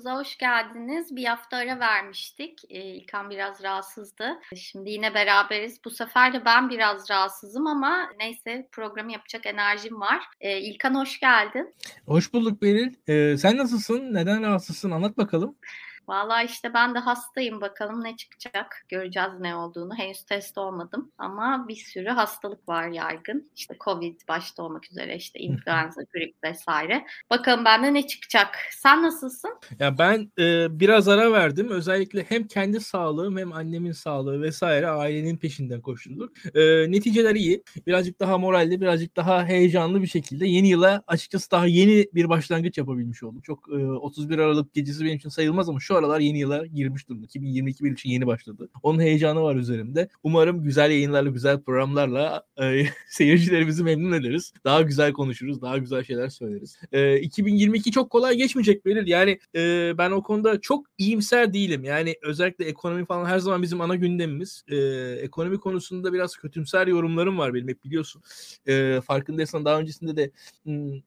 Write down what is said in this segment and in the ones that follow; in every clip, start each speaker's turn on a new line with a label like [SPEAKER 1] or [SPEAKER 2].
[SPEAKER 1] Radyo'muza hoş geldiniz. Bir hafta ara vermiştik. Ee, İlkan biraz rahatsızdı. Şimdi yine beraberiz. Bu sefer de ben biraz rahatsızım ama neyse programı yapacak enerjim var. Ee, İlkan hoş geldin.
[SPEAKER 2] Hoş bulduk Beril. Ee, sen nasılsın? Neden rahatsızsın? Anlat bakalım.
[SPEAKER 1] Valla işte ben de hastayım bakalım ne çıkacak. Göreceğiz ne olduğunu. Henüz test olmadım ama bir sürü hastalık var yaygın. İşte Covid başta olmak üzere işte influenza, grip vesaire. Bakalım bende ne çıkacak. Sen nasılsın?
[SPEAKER 2] Ya ben e, biraz ara verdim. Özellikle hem kendi sağlığım hem annemin sağlığı vesaire ailenin peşinden koşturduk. E, neticeler iyi. Birazcık daha moralli, birazcık daha heyecanlı bir şekilde yeni yıla açıkçası daha yeni bir başlangıç yapabilmiş oldum. Çok e, 31 Aralık gecesi benim için sayılmaz ama şu aralar yeni yıla girmiş durumda. 2022 benim için yeni başladı. Onun heyecanı var üzerimde. Umarım güzel yayınlarla, güzel programlarla e, seyircilerimizi memnun ederiz. Daha güzel konuşuruz, daha güzel şeyler söyleriz. E, 2022 çok kolay geçmeyecek Belir. Yani e, ben o konuda çok iyimser değilim. Yani özellikle ekonomi falan her zaman bizim ana gündemimiz. E, ekonomi konusunda biraz kötümser yorumlarım var benim hep biliyorsun. E, farkındaysan daha öncesinde de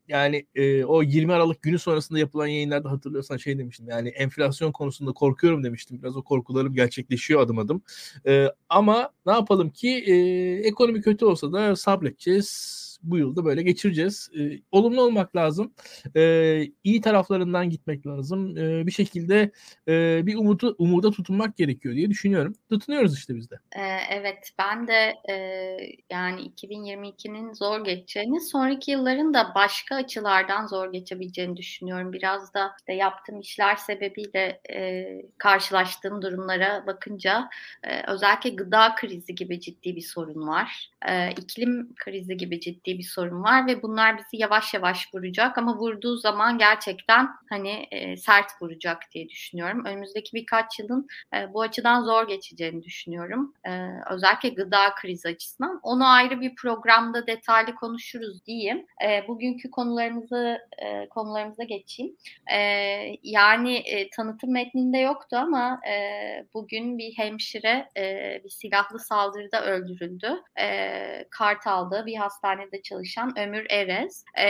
[SPEAKER 2] yani e, o 20 Aralık günü sonrasında yapılan yayınlarda hatırlıyorsan şey demiştim. Yani enflasyon konusunda korkuyorum demiştim. Biraz o korkularım gerçekleşiyor adım adım. E, ama ne yapalım ki e, ekonomi kötü olsa da sabredeceğiz bu yılda böyle geçireceğiz. E, olumlu olmak lazım. E, iyi taraflarından gitmek lazım. E, bir şekilde e, bir umudu umuda tutunmak gerekiyor diye düşünüyorum. Tutunuyoruz işte biz de.
[SPEAKER 1] Ee, evet ben de e, yani 2022'nin zor geçeceğini sonraki yılların da başka açılardan zor geçebileceğini düşünüyorum. Biraz da işte yaptığım işler sebebiyle e, karşılaştığım durumlara bakınca e, özellikle gıda krizi gibi ciddi bir sorun var. E, iklim krizi gibi ciddi ciddi bir sorun var ve bunlar bizi yavaş yavaş vuracak ama vurduğu zaman gerçekten hani e, sert vuracak diye düşünüyorum. Önümüzdeki birkaç yılın e, bu açıdan zor geçeceğini düşünüyorum. E, özellikle gıda krizi açısından. Onu ayrı bir programda detaylı konuşuruz diyeyim. E, bugünkü konularımızı e, konularımıza geçeyim. E, yani e, tanıtım metninde yoktu ama e, bugün bir hemşire e, bir silahlı saldırıda öldürüldü. E, Kartal'da bir hastanede çalışan Ömür Erez, e,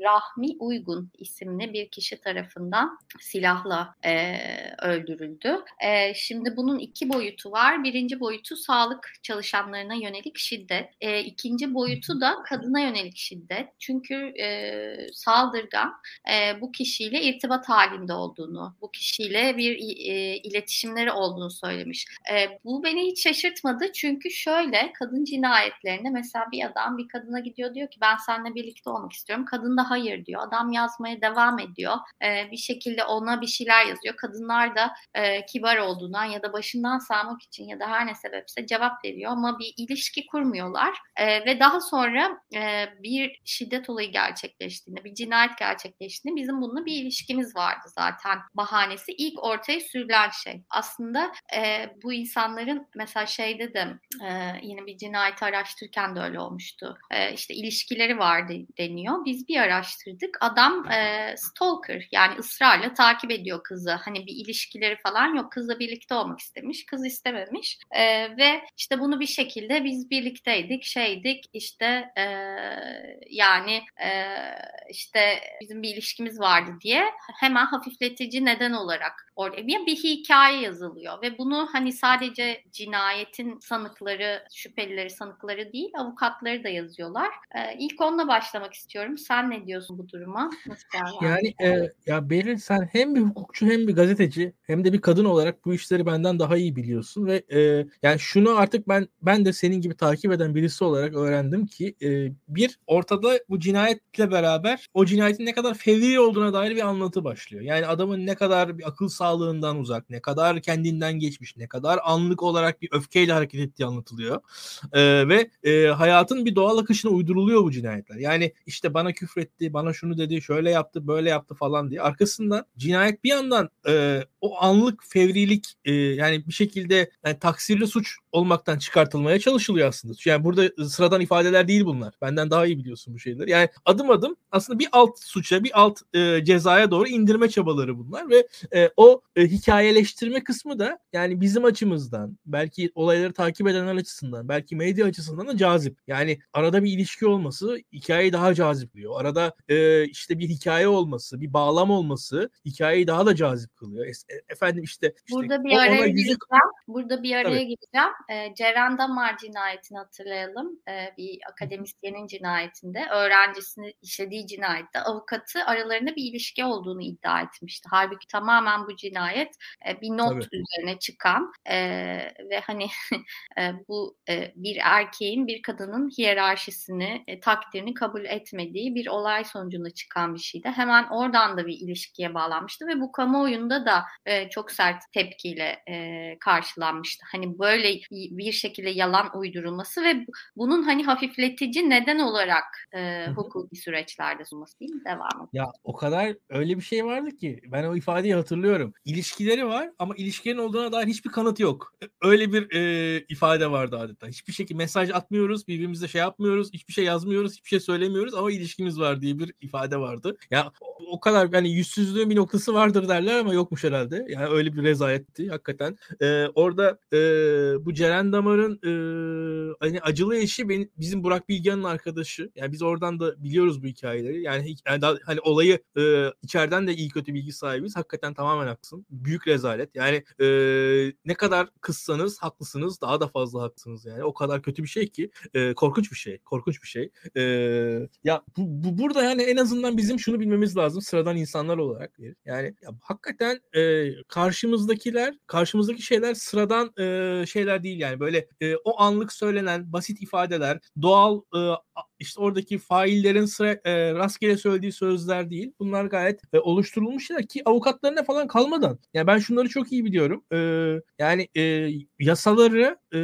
[SPEAKER 1] Rahmi Uygun isimli bir kişi tarafından silahla e, öldürüldü. E, şimdi bunun iki boyutu var. Birinci boyutu sağlık çalışanlarına yönelik şiddet. E, ikinci boyutu da kadına yönelik şiddet. Çünkü e, saldırgan e, bu kişiyle irtibat halinde olduğunu, bu kişiyle bir e, iletişimleri olduğunu söylemiş. E, bu beni hiç şaşırtmadı çünkü şöyle kadın cinayetlerinde mesela bir adam bir kadına gidiyor diyor ki ben seninle birlikte olmak istiyorum. Kadın da hayır diyor. Adam yazmaya devam ediyor. E, bir şekilde ona bir şeyler yazıyor. Kadınlar da e, kibar olduğundan ya da başından sağmak için ya da her ne sebepse cevap veriyor ama bir ilişki kurmuyorlar. E, ve daha sonra e, bir şiddet olayı gerçekleştiğinde, bir cinayet gerçekleştiğinde bizim bununla bir ilişkimiz vardı zaten. Bahanesi ilk ortaya sürülen şey. Aslında e, bu insanların mesela şeyde de e, yine bir cinayeti araştırırken de öyle olmuştu e, işte ilişkileri vardı deniyor. Biz bir araştırdık. Adam e, stalker yani ısrarla takip ediyor kızı. Hani bir ilişkileri falan yok. Kızla birlikte olmak istemiş. Kız istememiş. E, ve işte bunu bir şekilde biz birlikteydik, şeydik işte e, yani e, işte bizim bir ilişkimiz vardı diye hemen hafifletici neden olarak oraya bir hikaye yazılıyor ve bunu hani sadece cinayetin sanıkları, şüphelileri, sanıkları değil avukatları da yazıyorlar. Ee, ilk onunla başlamak istiyorum. Sen ne diyorsun bu duruma? Nasıl
[SPEAKER 2] yani e, ya Beril sen hem bir hukukçu hem bir gazeteci hem de bir kadın olarak bu işleri benden daha iyi biliyorsun ve e, yani şunu artık ben ben de senin gibi takip eden birisi olarak öğrendim ki e, bir ortada bu cinayetle beraber o cinayetin ne kadar fevri olduğuna dair bir anlatı başlıyor. Yani adamın ne kadar bir akıl sağlığından uzak, ne kadar kendinden geçmiş, ne kadar anlık olarak bir öfkeyle hareket ettiği anlatılıyor. E, ve e, hayatın bir doğal akışına uyduruluyor bu cinayetler. Yani işte bana küfretti, bana şunu dedi, şöyle yaptı, böyle yaptı falan diye. Arkasından cinayet bir yandan e, o anlık fevrilik e, yani bir şekilde yani taksirli suç olmaktan çıkartılmaya çalışılıyor aslında. Yani burada sıradan ifadeler değil bunlar. Benden daha iyi biliyorsun bu şeyleri. Yani adım adım aslında bir alt suça, bir alt e, cezaya doğru indirme çabaları bunlar ve e, o e, hikayeleştirme kısmı da yani bizim açımızdan, belki olayları takip edenler açısından, belki medya açısından da cazip. Yani arada bir ilişki olması hikayeyi daha cazip kılıyor. Arada e, işte bir hikaye olması, bir bağlam olması hikayeyi daha da cazip kılıyor. E, efendim işte, işte
[SPEAKER 1] burada bir araya yüzük... gireceğim. Burada bir araya Tabii. gireceğim. E, Ceren Damar cinayetini hatırlayalım. E, bir akademisyenin cinayetinde öğrencisini işlediği cinayette avukatı aralarında bir ilişki olduğunu iddia etmişti. Halbuki tamamen bu cinayet e, bir not Tabii. üzerine çıkan e, ve hani e, bu e, bir erkeğin bir kadının hiyerarşisini, e, takdirini kabul etmediği bir olay sonucunda çıkan bir şeydi. Hemen oradan da bir ilişkiye bağlanmıştı ve bu kamuoyunda da e, çok sert tepkiyle e, karşılanmıştı. Hani böyle bir şekilde yalan uydurulması ve bunun hani hafifletici neden olarak e, hukuki süreçlerde sunması değil mi? Devam edelim.
[SPEAKER 2] Ya o kadar öyle bir şey vardı ki ben o ifadeyi hatırlıyorum. İlişkileri var ama ilişkilerin olduğuna dair hiçbir kanıt yok. Öyle bir e, ifade vardı adeta. Hiçbir şekilde mesaj atmıyoruz, birbirimize şey yapmıyoruz, hiçbir şey yazmıyoruz, hiçbir şey söylemiyoruz ama ilişkimiz var diye bir ifade vardı. Ya o kadar yani yüzsüzlüğün bir noktası vardır derler ama yokmuş herhalde. Yani öyle bir rezaletti hakikaten. Ee, orada e, bu Ceren Damar'ın e, hani acılı eşi benim, bizim Burak Bilgehan'ın arkadaşı. Yani biz oradan da biliyoruz bu hikayeleri. Yani, yani daha, hani olayı e, içeriden de iyi kötü bilgi sahibiyiz. Hakikaten tamamen haklısın. Büyük rezalet. Yani e, ne kadar kızsanız haklısınız daha da fazla haklısınız yani. O kadar kötü bir şey ki e, korkunç bir şey. Korkunç bir şey. E, ya bu, bu burada yani en azından bizim şunu bilmemiz lazım sıradan insanlar olarak. Yani ya, hakikaten e, karşımızdakiler, karşımızdaki şeyler sıradan e, şeyler değil yani. Böyle e, o anlık söylenen basit ifadeler, doğal e, işte oradaki faillerin sıra, e, rastgele söylediği sözler değil. Bunlar gayet e, oluşturulmuşlar ki avukatlarına falan kalmadan. Yani ben şunları çok iyi biliyorum. E, yani e, yasaları e,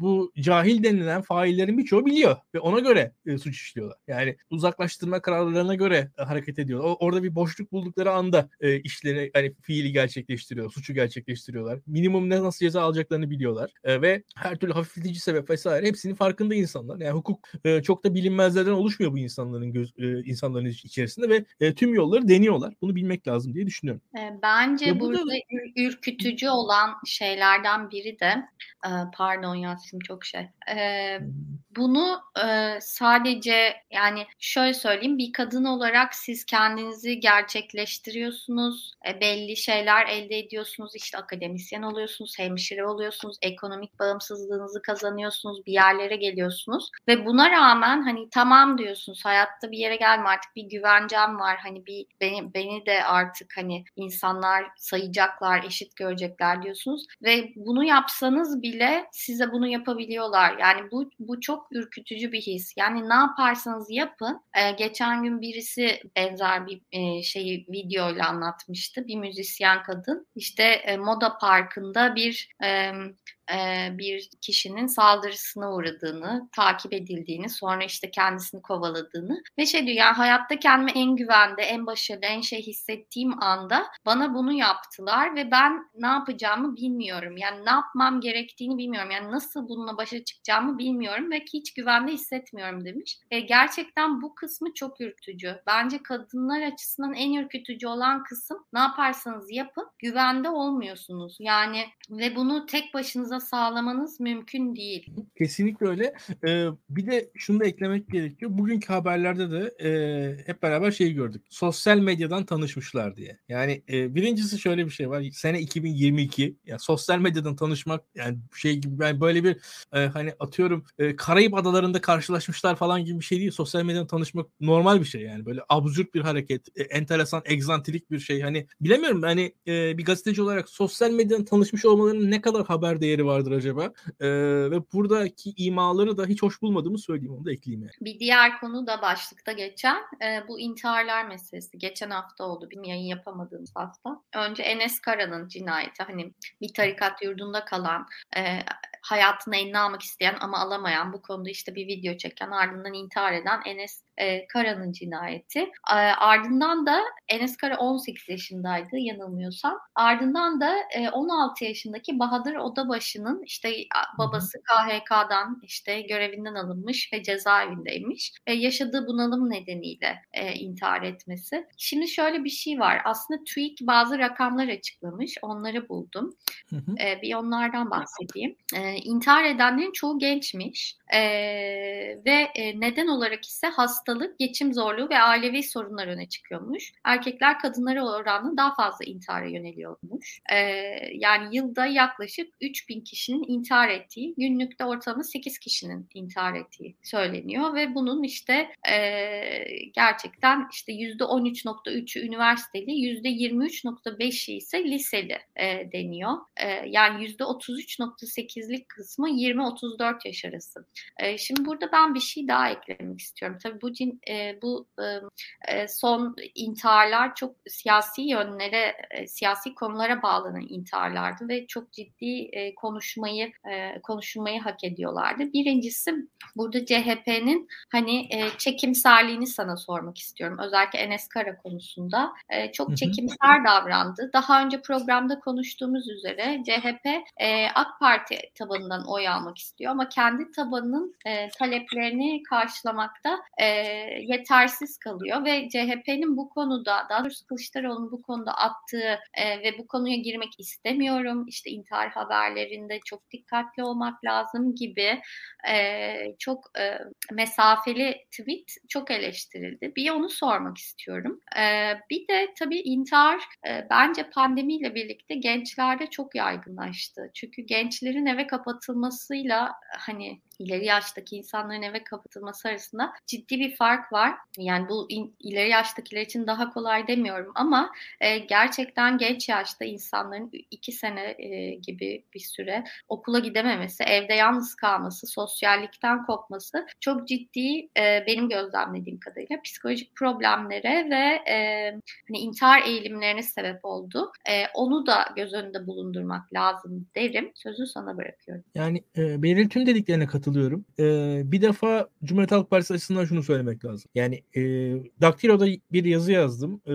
[SPEAKER 2] bu cahil denilen faillerin birçoğu biliyor ve ona göre e, suç işliyorlar. Yani uzaklaştırma kararlarına göre e, hareket ediyorlar. O, orada bir boşluk buldukları anda e, işlerini hani fiili gerçekleştiriyor, suçu gerçekleştiriyorlar. Minimum ne nasıl ceza alacaklarını biliyorlar e, ve her türlü hafifletici sebep vesaire hepsinin farkında insanlar. Yani hukuk e, çok da bilinmezlerden oluşmuyor bu insanların göz, e, insanların içerisinde ve e, tüm yolları deniyorlar. Bunu bilmek lazım diye düşünüyorum.
[SPEAKER 1] E, bence ya burada, burada ürkütücü olan şeylerden biri de e, pardon Yasin çok şey. E, bunu e, sadece yani şöyle söyleyeyim bir kadın olarak siz kendinizi gerçekleştiriyorsunuz. E, belli şeyler elde ediyorsunuz. İşte akademisyen oluyorsunuz, hemşire oluyorsunuz, ekonomik bağımsızlığınızı kazanıyorsunuz, bir yerlere geliyorsunuz ve buna rağmen hani tamam diyorsunuz hayatta bir yere gelme artık bir güvencem var. Hani bir beni beni de artık hani insanlar sayacaklar, eşit görecekler diyorsunuz ve bunu yapsanız bile size bunu yapabiliyorlar. Yani bu bu çok ürkütücü bir his. Yani ne yaparsanız yapın. Ee, geçen gün birisi benzer bir e, şeyi videoyla anlatmıştı. Bir müzisyen kadın. İşte e, Moda Parkı'nda bir e, bir kişinin saldırısına uğradığını, takip edildiğini, sonra işte kendisini kovaladığını ve şey diyor yani hayatta kendimi en güvende, en başarılı, en şey hissettiğim anda bana bunu yaptılar ve ben ne yapacağımı bilmiyorum. Yani ne yapmam gerektiğini bilmiyorum. Yani nasıl bununla başa çıkacağımı bilmiyorum ve hiç güvende hissetmiyorum demiş. E, gerçekten bu kısmı çok ürkütücü. Bence kadınlar açısından en ürkütücü olan kısım ne yaparsanız yapın güvende olmuyorsunuz. Yani ve bunu tek başınıza sağlamanız mümkün değil.
[SPEAKER 2] Kesinlikle öyle. Ee, bir de şunu da eklemek gerekiyor. Bugünkü haberlerde de e, hep beraber şeyi gördük. Sosyal medyadan tanışmışlar diye. Yani e, birincisi şöyle bir şey var. Sene 2022. Ya sosyal medyadan tanışmak yani şey gibi ben böyle bir e, hani atıyorum e, Karayip adalarında karşılaşmışlar falan gibi bir şey değil. Sosyal medyadan tanışmak normal bir şey yani. Böyle absürt bir hareket, e, enteresan, egzantrik bir şey. Hani bilemiyorum hani e, bir gazeteci olarak sosyal medyadan tanışmış olmalarının ne kadar haber değeri var vardır acaba? E, ve buradaki imaları da hiç hoş bulmadığımı söyleyeyim onu da ekleyeyim yani.
[SPEAKER 1] Bir diğer konu da başlıkta geçen e, bu intiharlar meselesi. Geçen hafta oldu bir yayın yapamadığımız hafta. Önce Enes Kara'nın cinayeti hani bir tarikat yurdunda kalan e, hayatını eline almak isteyen ama alamayan bu konuda işte bir video çeken ardından intihar eden Enes e, Kara'nın cinayeti. E, ardından da Enes Kara 18 yaşındaydı yanılmıyorsam. Ardından da e, 16 yaşındaki Bahadır Odabaşı'nın işte babası KHK'dan işte görevinden alınmış ve cezaevindeymiş. E, yaşadığı bunalım nedeniyle e, intihar etmesi. Şimdi şöyle bir şey var. Aslında TÜİK bazı rakamlar açıklamış. Onları buldum. Hı hı. E, bir onlardan bahsedeyim. E, intihar edenlerin çoğu gençmiş e, ve e, neden olarak ise hastalık, geçim zorluğu ve ailevi sorunlar öne çıkıyormuş. Erkekler kadınlara oranla daha fazla intihara yöneliyormuş. E, yani yılda yaklaşık 3000 kişinin intihar ettiği, günlükte ortalama 8 kişinin intihar ettiği söyleniyor ve bunun işte e, gerçekten işte %13.3'ü üniversiteli, %23.5'i ise liseli e, deniyor. E, yani %33.8'lik kısmı 20-34 yaş arası. E, şimdi burada ben bir şey daha eklemek istiyorum. Tabii bu cin, e, bu e, son intiharlar çok siyasi yönlere, e, siyasi konulara bağlanan intiharlardı ve çok ciddi e, konuşmayı e, konuşulmayı hak ediyorlardı. Birincisi burada CHP'nin hani e, çekimserliğini sana sormak istiyorum. Özellikle Enes Kara konusunda e, çok çekimser davrandı. Daha önce programda konuştuğumuz üzere CHP e, AK Parti tabanından oy almak istiyor ama kendi tabanının e, taleplerini karşılamakta e, yetersiz kalıyor ve CHP'nin bu konuda daha doğrusu Kılıçdaroğlu'nun bu konuda attığı e, ve bu konuya girmek istemiyorum işte intihar haberlerinde çok dikkatli olmak lazım gibi e, çok e, mesafeli tweet çok eleştirildi. Bir onu sormak istiyorum. E, bir de tabii intihar e, bence pandemiyle birlikte gençlerde çok yaygınlaştı. Çünkü gençlerin eve kapatılmasıyla hani ileri yaştaki insanların eve kapatılması arasında ciddi bir fark var. Yani bu in, ileri yaştakiler için daha kolay demiyorum ama e, gerçekten genç yaşta insanların iki sene e, gibi bir süre okula gidememesi, evde yalnız kalması, sosyallikten kopması çok ciddi e, benim gözlemlediğim kadarıyla psikolojik problemlere ve e, hani intihar eğilimlerine sebep oldu. E, onu da göz önünde bulundurmak lazım derim. Sözü sana bırakıyorum.
[SPEAKER 2] Yani e, Beril tüm dediklerine katılıyorum. E, bir defa Cumhuriyet Halk Partisi açısından şunu söylemek lazım. Yani e, Daktilo'da bir yazı yazdım. E,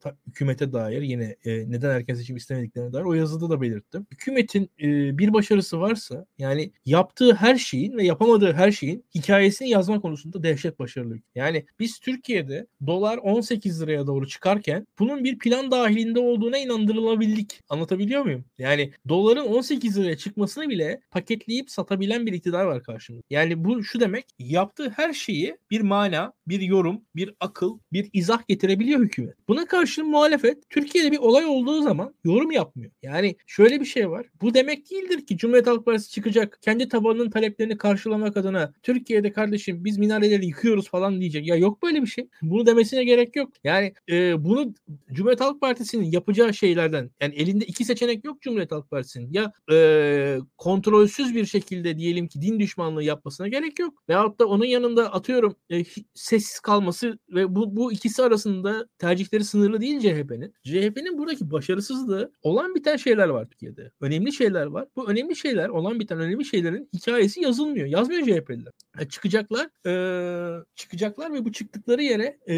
[SPEAKER 2] ta, hükümete dair yine e, neden erken seçim istemediklerine dair o yazıda da belirttim. Hükümetin e, bir başarısı varsa yani yaptığı her şeyin ve yapamadığı her şeyin hikayesini yazma konusunda dehşet başarılı. Yani biz Türkiye'de dolar 18 liraya doğru çıkarken bunun bir plan dahilinde olduğuna inandırılabildik. Anlatabiliyor muyum? Yani doların 18 liraya çıkmasını bile paketleyip satabilen bir iktidar var karşımızda. Yani bu şu demek yaptığı her şeyi bir mana, bir yorum, bir akıl, bir izah getirebiliyor hükümet. Buna karşın muhalefet Türkiye'de bir olay olduğu zaman yorum yapmıyor. Yani şöyle bir şey var. Bu demek değildir ki Cumhuriyet Halk Partisi çıkacak kendi tabanının taleplerini karşılamak adına Türkiye'de kardeşim biz minareleri yıkıyoruz falan diyecek. Ya yok böyle bir şey. Bunu demesine gerek yok. Yani e, bunu Cumhuriyet Halk Partisi'nin yapacağı şeylerden yani elinde iki seçenek yok Cumhuriyet Halk Partisi'nin. Ya e, kontrolsüz bir şekilde diyelim ki din düşmanlığı yapmasına gerek yok. Veyahut da onun yanında atıyorum e, sessiz kalması ve bu, bu ikisi arasında tercihleri sınırlı değil CHP'nin. CHP'nin buradaki başarısızlığı olan biten şeyler var Türkiye'de. Önemli şeyler var. Bu önemli şeyler olan biten önemli şeylerin hikayesi yazılmıyor. Yazmıyor CHP'liler. Yani çıkacaklar e, çıkacaklar ve bu çıktıkları yere e,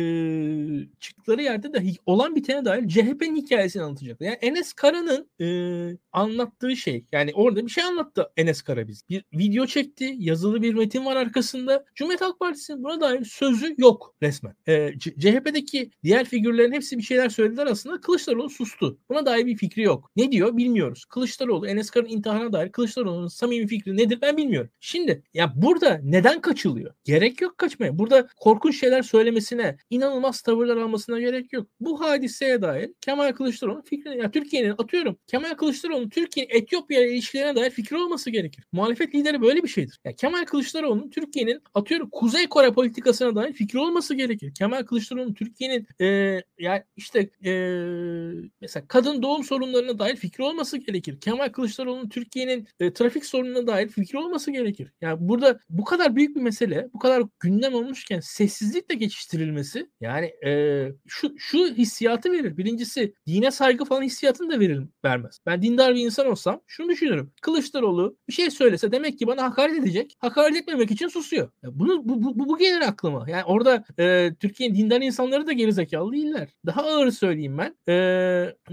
[SPEAKER 2] çıktıkları yerde de olan bitene dair CHP'nin hikayesini anlatacaklar. Yani Enes Kara'nın e, anlattığı şey yani orada bir şey anlattı Enes Kara biz. Bir video çekti. Yazılı bir metin var arkasında. Cumhuriyet Halk Partisi'nin buna dair sözü yok resmen. E, CHP'deki diğer figürlerin hepsi bir şeyler söylediler aslında. Kılıçdaroğlu sustu. Buna dair bir fikri yok. Ne diyor bilmiyoruz. Kılıçdaroğlu Enes Kara'nın intiharına dair Kılıçdaroğlu'nun samimi fikri nedir ben bilmiyorum. Şimdi ya burada neden kaçılıyor? Gerek yok kaçmaya. Burada korkunç şeyler söylemesine, inanılmaz tavırlar almasına gerek yok. Bu hadiseye dair Kemal Kılıçdaroğlu'nun fikri ya Türkiye'nin atıyorum Kemal Kılıçdaroğlu'nun Türkiye Etiyopya ile ilişkilerine dair fikri olması gerekir. Muhalefet lideri böyle bir şeydir. Ya Kemal Kılıçdaroğlu'nun Türkiye'nin atıyorum Kuzey Kore politikasına dair fikri olması gerekir. Kemal Kılıçdaroğlu'nun Türkiye'nin e, yani işte e, mesela kadın doğum sorunlarına dair fikri olması gerekir. Kemal Kılıçdaroğlu'nun Türkiye'nin e, trafik sorununa dair fikri olması gerekir. Yani burada bu kadar büyük bir mesele, bu kadar gündem olmuşken sessizlikle geçiştirilmesi yani e, şu şu hissiyatı verir. Birincisi dine saygı falan hissiyatını da verir vermez. Ben dindar bir insan olsam şunu düşünürüm. Kılıçdaroğlu bir şey söylese demek ki bana hakaret hakaret edecek. Hakaret etmemek için susuyor. Ya bunu bu, bu, bu gelir aklıma. Yani orada e, Türkiye'nin dindar insanları da gerizekalı değiller. Daha ağır söyleyeyim ben. E,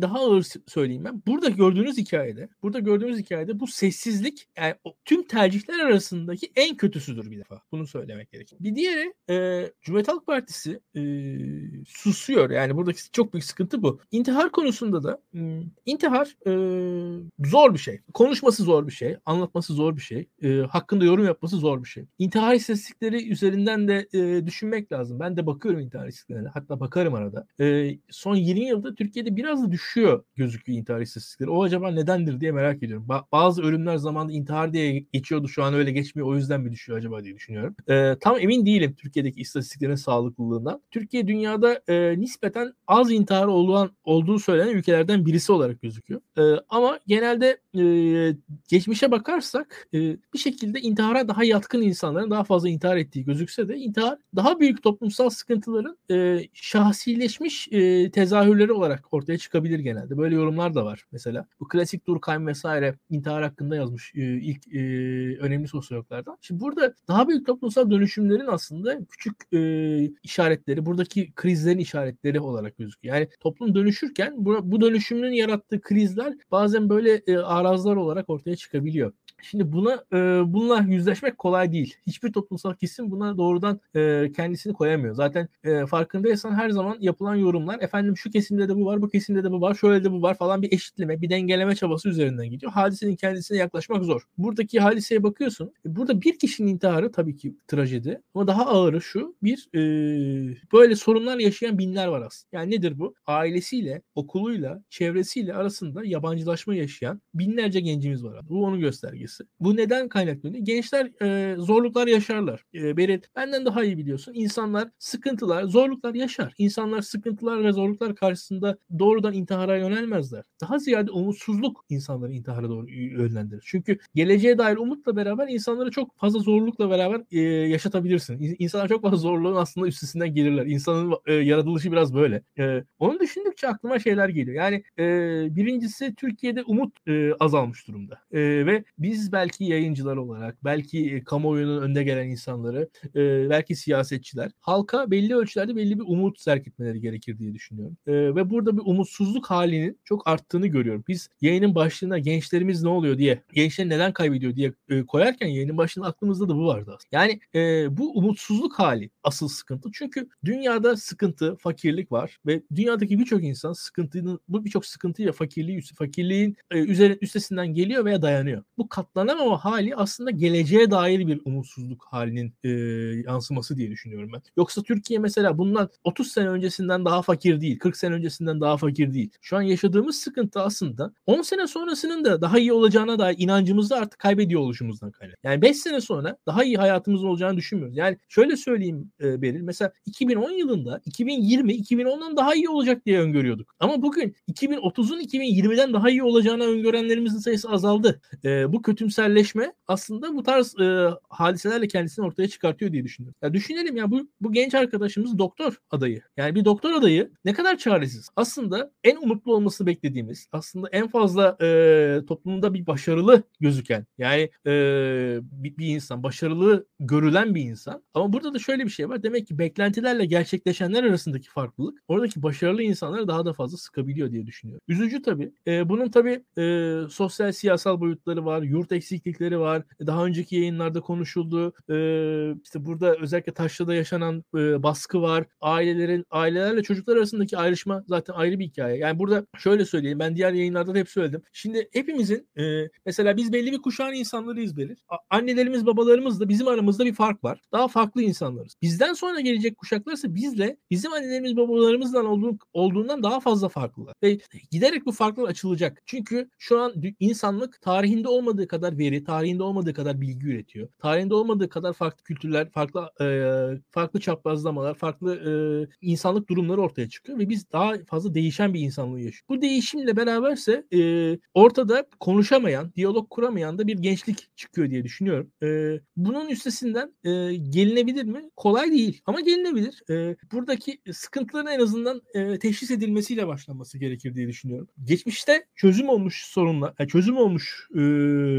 [SPEAKER 2] daha ağır söyleyeyim ben. Burada gördüğünüz hikayede, burada gördüğünüz hikayede bu sessizlik yani tüm tercihler arasındaki en kötüsüdür bir defa. Bunu söylemek gerekir. Bir diğeri e, Cumhuriyet Halk Partisi e, susuyor. Yani buradaki çok büyük sıkıntı bu. İntihar konusunda da hmm, intihar e, zor bir şey. Konuşması zor bir şey. Anlatması zor bir şey. E, hakkında yorum yapması zor bir şey. İntihar istatistikleri üzerinden de e, düşünmek lazım. Ben de bakıyorum intihar istatistiklerine. Hatta bakarım arada. E, son 20 yılda Türkiye'de biraz da düşüyor gözüküyor intihar istatistikleri. O acaba nedendir diye merak ediyorum. Ba- bazı ölümler zamanında intihar diye geçiyordu. Şu an öyle geçmiyor. O yüzden mi düşüyor acaba diye düşünüyorum. E, tam emin değilim Türkiye'deki istatistiklerin sağlıklılığından. Türkiye dünyada e, nispeten az intihar olan olduğu söylenen ülkelerden birisi olarak gözüküyor. E, ama genelde e, geçmişe bakarsak e, bir şekilde intihara daha yatkın insanların daha fazla intihar ettiği gözükse de intihar daha büyük toplumsal sıkıntıların e, şahsileşmiş e, tezahürleri olarak ortaya çıkabilir genelde. Böyle yorumlar da var mesela. Bu klasik Durkheim vesaire intihar hakkında yazmış e, ilk e, önemli sosyologlardan. Şimdi burada daha büyük toplumsal dönüşümlerin aslında küçük e, işaretleri, buradaki krizlerin işaretleri olarak gözüküyor. Yani toplum dönüşürken bu, bu dönüşümün yarattığı krizler bazen böyle e, arazlar olarak ortaya çıkabiliyor. Şimdi buna e, bununla yüzleşmek kolay değil. Hiçbir toplumsal kesim buna doğrudan e, kendisini koyamıyor. Zaten e, farkındaysan her zaman yapılan yorumlar efendim şu kesimde de bu var, bu kesimde de bu var, şöyle de bu var falan bir eşitleme, bir dengeleme çabası üzerinden gidiyor. Hadisenin kendisine yaklaşmak zor. Buradaki hadiseye bakıyorsun. E, burada bir kişinin intiharı tabii ki trajedi ama daha ağırı şu. Bir e, böyle sorunlar yaşayan binler var aslında. Yani nedir bu? Ailesiyle, okuluyla, çevresiyle arasında yabancılaşma yaşayan binlerce gencimiz var. Bu onun göstergesi. Bu neden kaynaklanıyor? Gençler e, zorluklar yaşarlar. E, Berit benden daha iyi biliyorsun. İnsanlar sıkıntılar, zorluklar yaşar. İnsanlar sıkıntılar ve zorluklar karşısında doğrudan intihara yönelmezler. Daha ziyade umutsuzluk insanları intihara doğru yönlendirir. Çünkü geleceğe dair umutla beraber insanları çok fazla zorlukla beraber e, yaşatabilirsin. İnsanlar çok fazla zorluğun aslında üstesinden gelirler. İnsanın e, yaratılışı biraz böyle. E, onu düşündükçe aklıma şeyler geliyor. Yani e, birincisi Türkiye'de umut e, azalmış durumda. E, ve biz belki yayıncılar olarak, belki e, kamuoyunun önde gelen insanları, e, belki siyasetçiler halka belli ölçülerde belli bir umut sergitmeleri gerekir diye düşünüyorum. E, ve burada bir umutsuzluk halinin çok arttığını görüyorum. Biz yayının başlığına gençlerimiz ne oluyor diye, gençler neden kaybediyor diye e, koyarken yayının başında aklımızda da bu vardı aslında. Yani e, bu umutsuzluk hali asıl sıkıntı. Çünkü dünyada sıkıntı, fakirlik var ve dünyadaki birçok insan sıkıntının bu birçok sıkıntıyla fakirliği fakirliğin e, üzerine üstesinden geliyor veya dayanıyor. Bu katlanamama hali aslında geleceğe dair bir umutsuzluk halinin e, yansıması diye düşünüyorum ben. Yoksa Türkiye mesela bundan 30 sene öncesinden daha fakir değil, 40 sene öncesinden daha fakir değil. Şu an yaşadığımız sıkıntı aslında 10 sene sonrasının da daha iyi olacağına dair inancımızı artık kaybediyor oluşumuzdan kaynak. Yani 5 sene sonra daha iyi hayatımız olacağını düşünmüyoruz. Yani şöyle söyleyeyim e, Beril. Mesela 2010 yılında 2020 2010'dan daha iyi olacak diye öngörüyorduk. Ama bugün 2030'un 2020'den daha iyi olacağını öngörenlerimizin sayısı azaldı. E, bu kötümserleşme aslında bu tarz e, hadiselerle kendisini ortaya çıkartıyor diye düşünüyorum. Ya düşünelim ya bu bu genç arkadaşımız doktor adayı. Yani bir doktor adayı ne kadar çaresiz. Aslında en umutlu olması beklediğimiz, aslında en fazla e, toplumda bir başarılı gözüken, yani e, bir, bir insan, başarılı görülen bir insan. Ama burada da şöyle bir şey var. Demek ki beklentilerle gerçekleşenler arasındaki farklılık oradaki başarılı insanları daha da fazla sıkabiliyor diye düşünüyorum. Üzücü tabii. E, bunun tabii e, sosyal siyasal boyutları var, yurt eksiklikleri var. Daha önceki yayınlarda konuşuldu. E, işte burada özellikle Taşra'da yaşanan e, baskı var. Ailelerin ailelerle çocuklar arasındaki ayrışma zaten ayrı bir hikaye. Yani burada şöyle söyleyeyim. Ben diğer yayınlarda da hep söyledim. Şimdi hepimizin e, mesela biz belli bir kuşağın insanlarıyız belir. Annelerimiz, babalarımız da bizim aramızda bir fark var. Daha farklı insanlarız. Bizden sonra gelecek kuşaklar ise bizle bizim annelerimiz, babalarımızdan olduğu, olduğundan daha fazla farklılar. Ve giderek bu farklar açılacak. Çünkü şu an insanlık tarihinde olmadığı kadar veri, tarihinde olmadığı kadar bilgi üretiyor. Tarihinde olmadığı kadar farklı kültürler, farklı e, farklı çaprazlamalar, farklı e, insanlık durumları ortaya çıkıyor ve biz daha fazla değişen bir insanlığı yaşıyoruz. Bu değişimle beraberse e, ortada konuşamayan, diyalog kuramayan da bir gençlik çıkıyor diye düşünüyorum. E, bunun üstesinden e, gelinebilir mi? Kolay değil ama gelinebilir. E, buradaki sıkıntıların en azından e, teşhis edilmesiyle başlanması gerekir diye düşünüyorum. Geçmişte çözüm olmuş sorunlar, yani çözüm olmuş e,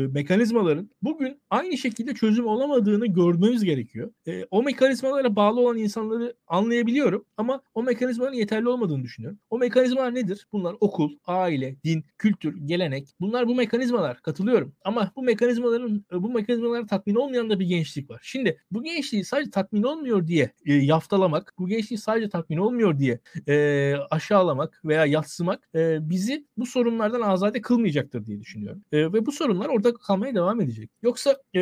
[SPEAKER 2] mekanizmaların bugün aynı şekilde çözüm olamadığını görmemiz gerekiyor. E, o mekanizmalara bağlı olan insanları anlayabiliyorum ama o mekanizmaların yeterli olmadığını düşünüyorum. O mekanizmalar nedir? Bunlar okul, aile, din, kültür, gelenek. Bunlar bu mekanizmalar. Katılıyorum. Ama bu mekanizmaların bu mekanizmalara tatmin olmayan da bir gençlik var. Şimdi bu gençliği sadece tatmin olmuyor diye e, yaftalamak, bu gençliği sadece tatmin olmuyor diye e, aşağılamak veya yatsımak e, bizi bu sorunlardan azade kılmayacaktır diye düşünüyorum. E, ve bu sorunlar orada kalmaya devam edecek. Yoksa e,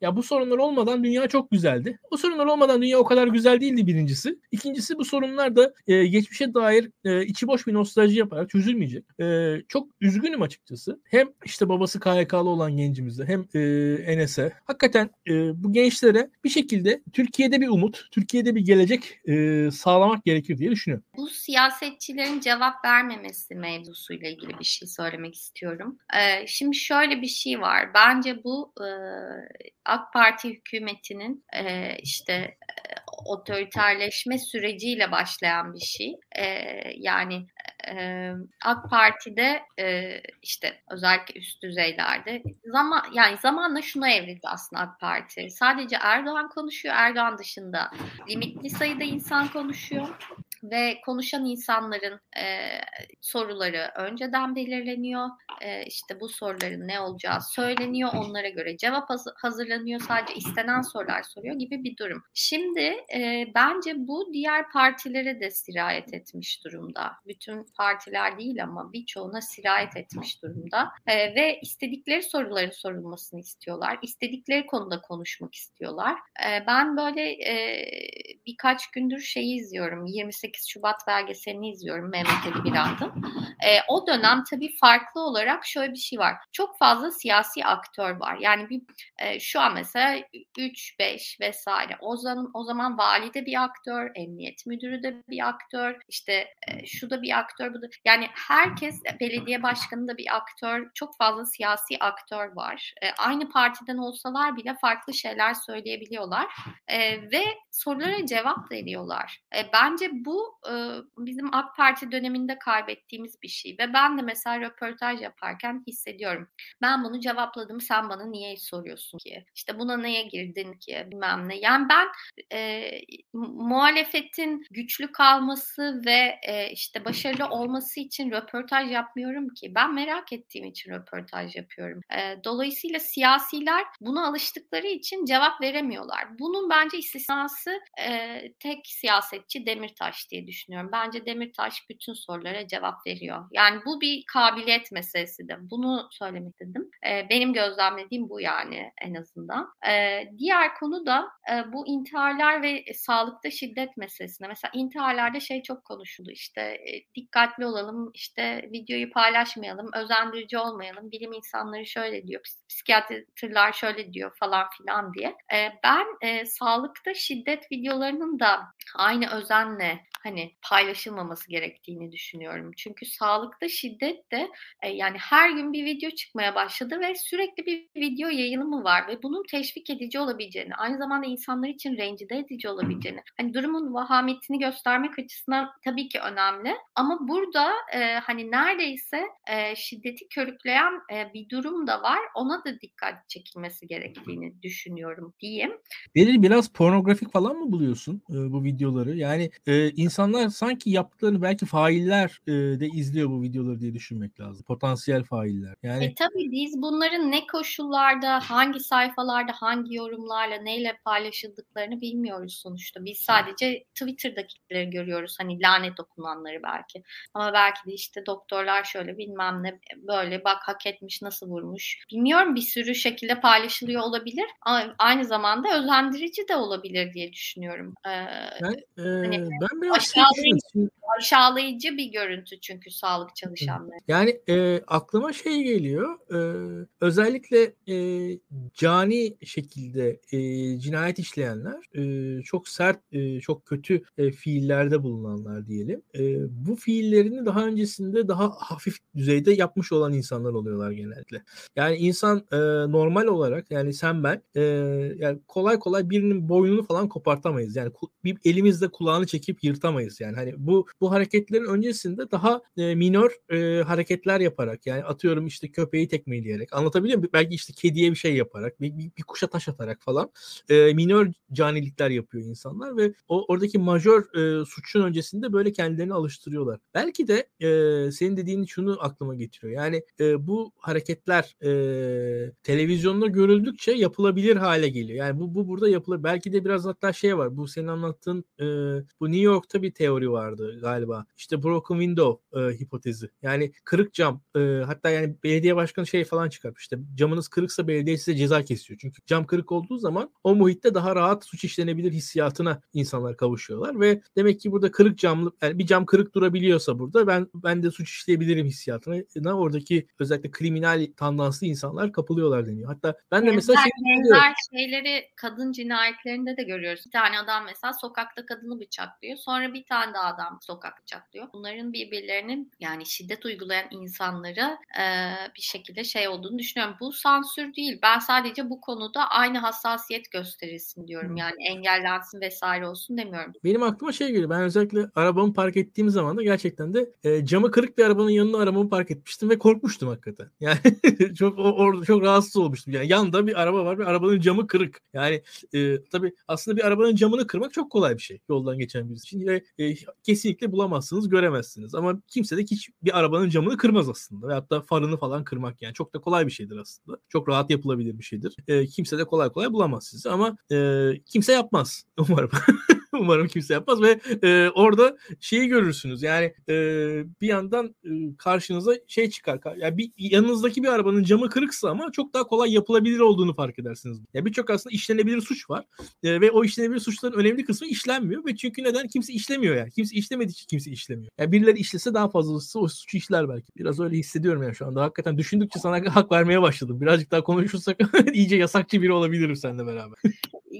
[SPEAKER 2] ya bu sorunlar olmadan dünya çok güzeldi. Bu sorunlar olmadan dünya o kadar güzel değildi birincisi. İkincisi bu sorunlar da e, geçmişe dair e, içi boş bir nostalji yaparak çözülmeyecek. E, çok üzgünüm açıkçası. Hem işte babası KYK'lı olan gencimize hem e, Enes'e. Hakikaten e, bu gençlere bir şekilde Türkiye'de bir umut, Türkiye'de bir gelecek e, sağlamak gerekir diye düşünüyorum.
[SPEAKER 1] Bu siyasetçilerin cevap vermemesi mevzusuyla ilgili bir şey söylemek istiyorum. Ee, şimdi şöyle bir şey var. Bence bu e, AK Parti hükümetinin e, işte e, otoriterleşme süreciyle başlayan bir şey. E, yani e, AK Parti'de e, işte özellikle üst düzeylerde zaman yani zamanla şuna evrildi aslında AK Parti. Sadece Erdoğan konuşuyor. Erdoğan dışında limitli sayıda insan konuşuyor ve konuşan insanların e, soruları önceden belirleniyor. E, işte bu soruların ne olacağı söyleniyor. Onlara göre cevap hazırlanıyor. Sadece istenen sorular soruyor gibi bir durum. Şimdi e, bence bu diğer partilere de sirayet etmiş durumda. Bütün partiler değil ama birçoğuna sirayet etmiş durumda. E, ve istedikleri soruların sorulmasını istiyorlar. İstedikleri konuda konuşmak istiyorlar. E, ben böyle e, birkaç gündür şeyi izliyorum. 28 8 Şubat belgeselini izliyorum Mehmet Ali Birand'ın. E, o dönem tabii farklı olarak şöyle bir şey var. Çok fazla siyasi aktör var. Yani bir e, şu an mesela 3, 5 vesaire. O zaman, o zaman vali de bir aktör, emniyet müdürü de bir aktör, işte e, şu da bir aktör, bu da. Yani herkes belediye başkanı da bir aktör. Çok fazla siyasi aktör var. E, aynı partiden olsalar bile farklı şeyler söyleyebiliyorlar. E, ve sorulara cevap veriyorlar. E, bence bu e, bizim AK Parti döneminde kaybettiğimiz bir şey ve ben de mesela röportaj yaparken hissediyorum. Ben bunu cevapladım sen bana niye soruyorsun ki? İşte buna neye girdin ki bilmem ne. Yani ben e, muhalefetin güçlü kalması ve e, işte başarılı olması için röportaj yapmıyorum ki. Ben merak ettiğim için röportaj yapıyorum. E, dolayısıyla siyasiler buna alıştıkları için cevap veremiyorlar. Bunun bence istisnası e, tek siyasetçi Demirtaş diye düşünüyorum. Bence Demirtaş bütün sorulara cevap veriyor. Yani bu bir kabiliyet meselesi de. Bunu söylemek dedim. E, benim gözlemlediğim bu yani en azından. E, diğer konu da e, bu intiharlar ve sağlıkta şiddet meselesine. Mesela intiharlarda şey çok konuşuldu işte e, dikkatli olalım, işte videoyu paylaşmayalım, özendirici olmayalım. Bilim insanları şöyle diyor, psikiyatrlar şöyle diyor falan filan diye. E, ben e, sağlıkta şiddet videolarının da aynı özenle hani paylaşılmaması gerektiğini düşünüyorum. Çünkü sağlıkta şiddet de e, yani her gün bir video çıkmaya başladı ve sürekli bir video yayılımı var ve bunun teşvik edici olabileceğini, aynı zamanda insanlar için rencide edici olabileceğini, hani durumun vahametini göstermek açısından tabii ki önemli. Ama burada e, hani neredeyse e, şiddeti körükleyen e, bir durum da var. Ona da dikkat çekilmesi gerektiğini düşünüyorum diyeyim.
[SPEAKER 2] Beril biraz pornografik falan mı buluyorsun e, bu videoları? Yani e, insanlar sanki yaptıklarını belki failler e, de izliyor bu videoları diye düşünmek lazım. Potansiyel failler. Yani
[SPEAKER 1] e, tabii biz bunların ne koşullarda, hangi sayfalarda, hangi yorumlarla, neyle paylaşıldıklarını bilmiyoruz sonuçta. Biz sadece Twitter'dakileri görüyoruz. Hani lanet okunanları belki. Ama belki de işte doktorlar şöyle bilmem ne böyle bak hak etmiş nasıl vurmuş. Bilmiyorum bir sürü şekilde paylaşılıyor olabilir. Aynı zamanda özendirici de olabilir diye düşünüyorum. Ee,
[SPEAKER 2] ben, e, hani, ben biraz şey
[SPEAKER 1] aşağılayıcı, aşağılayıcı bir görüntü çünkü sağlık çalışanları.
[SPEAKER 2] Yani e, aklıma şey geliyor. E, özellikle e, cani şekilde e, cinayet işleyenler, e, çok sert, e, çok kötü e, fiillerde bulunanlar diyelim. E, bu fiillerini daha öncesinde daha hafif düzeyde yapmış olan insanlar oluyorlar genellikle. Yani insan e, normal olarak yani sen ben e, yani kolay kolay birinin boynunu falan kopartamayız. Yani bir elimizle kulağını çekip yırtamayız yani. Hani bu bu hareketlerin öncesinde daha e, minor e, hareketler yaparak yani atıyorum işte köpeği tekmeleyerek anlatabiliyor muyum? Belki işte kediye bir şey yaparak bir, bir, bir kuşa taş atarak falan e, minor canilikler yapıyor insanlar ve o oradaki majör e, suçun öncesinde böyle kendilerini alıştırıyorlar. Belki de e, senin dediğin şunu aklıma getiriyor. Yani e, bu hareketler e, televizyonda görüldükçe yapılabilir hale geliyor. Yani bu bu burada yapılır. Belki de biraz hatta şey var. Bu senin anlattığın e, bu New York'ta bir teori vardı galiba. İşte broken window e, hipotezi. Yani kırık cam. E, hatta yani belediye başkanı şey falan çıkarmış. İşte camınız kırıksa belediye size ceza kesiyor. Çünkü cam kırık olduğu zaman o muhitte daha rahat suç işlenebilir hissiyatına insanlar kavuşuyorlar ve demek ki burada kırık camlı yani bir cam kırık durabiliyorsa burada ben ben de suç işleyebilirim hissiyatına oradaki özellikle kriminal tandanslı insanlar kapılıyorlar deniyor. Hatta ben de mesela
[SPEAKER 1] şey benzer şeyleri kadın cinayetlerinde de görüyoruz. Bir tane adam mesela sokakta kadını bıçaklıyor. Sonra bir tane daha adam sokak bıçaklıyor. Bunların birbirlerinin yani şiddet uygulayan insanları e, bir şekilde şey olduğunu düşünüyorum. Bu sansür değil. Ben sadece bu konuda aynı hassasiyet gösterilsin diyorum. Yani engellensin vesaire olsun demiyorum.
[SPEAKER 2] Benim aklıma şey geliyor. Ben özellikle arabamı park ettiğim zaman da gerçekten de e, camı kırık bir arabanın yanına arabamı park etmiştim ve korkmuştum hakikaten. Yani çok orada çok rahatsız olmuştum. Yani yanda bir araba var ve arabanın camı kırık. Yani e, tabii aslında bir arabanın camını kırmak çok kolay bir şey yoldan geçen birisi için ve e, kesinlikle bulamazsınız, göremezsiniz. Ama kimse de hiç bir arabanın camını kırmaz aslında. Ve hatta farını falan kırmak yani çok da kolay bir şeydir aslında. Çok rahat yapılabilir bir şeydir. E, kimse de kolay kolay bulamaz sizi ama e, kimse yapmaz umarım. Umarım kimse yapmaz ve e, orada şeyi görürsünüz. Yani e, bir yandan e, karşınıza şey çıkar. Yani bir yanınızdaki bir arabanın camı kırıksa ama çok daha kolay yapılabilir olduğunu fark edersiniz. Ya yani birçok aslında işlenebilir suç var. E, ve o işlenebilir suçların önemli kısmı işlenmiyor ve çünkü neden kimse işlemiyor yani. Kimse işlemediği için kimse işlemiyor. Yani birileri işlese daha fazlası o suçu işler belki. Biraz öyle hissediyorum yani şu anda. Hakikaten düşündükçe sana hak vermeye başladım. Birazcık daha konuşursak iyice yasakçı biri olabilirim seninle beraber.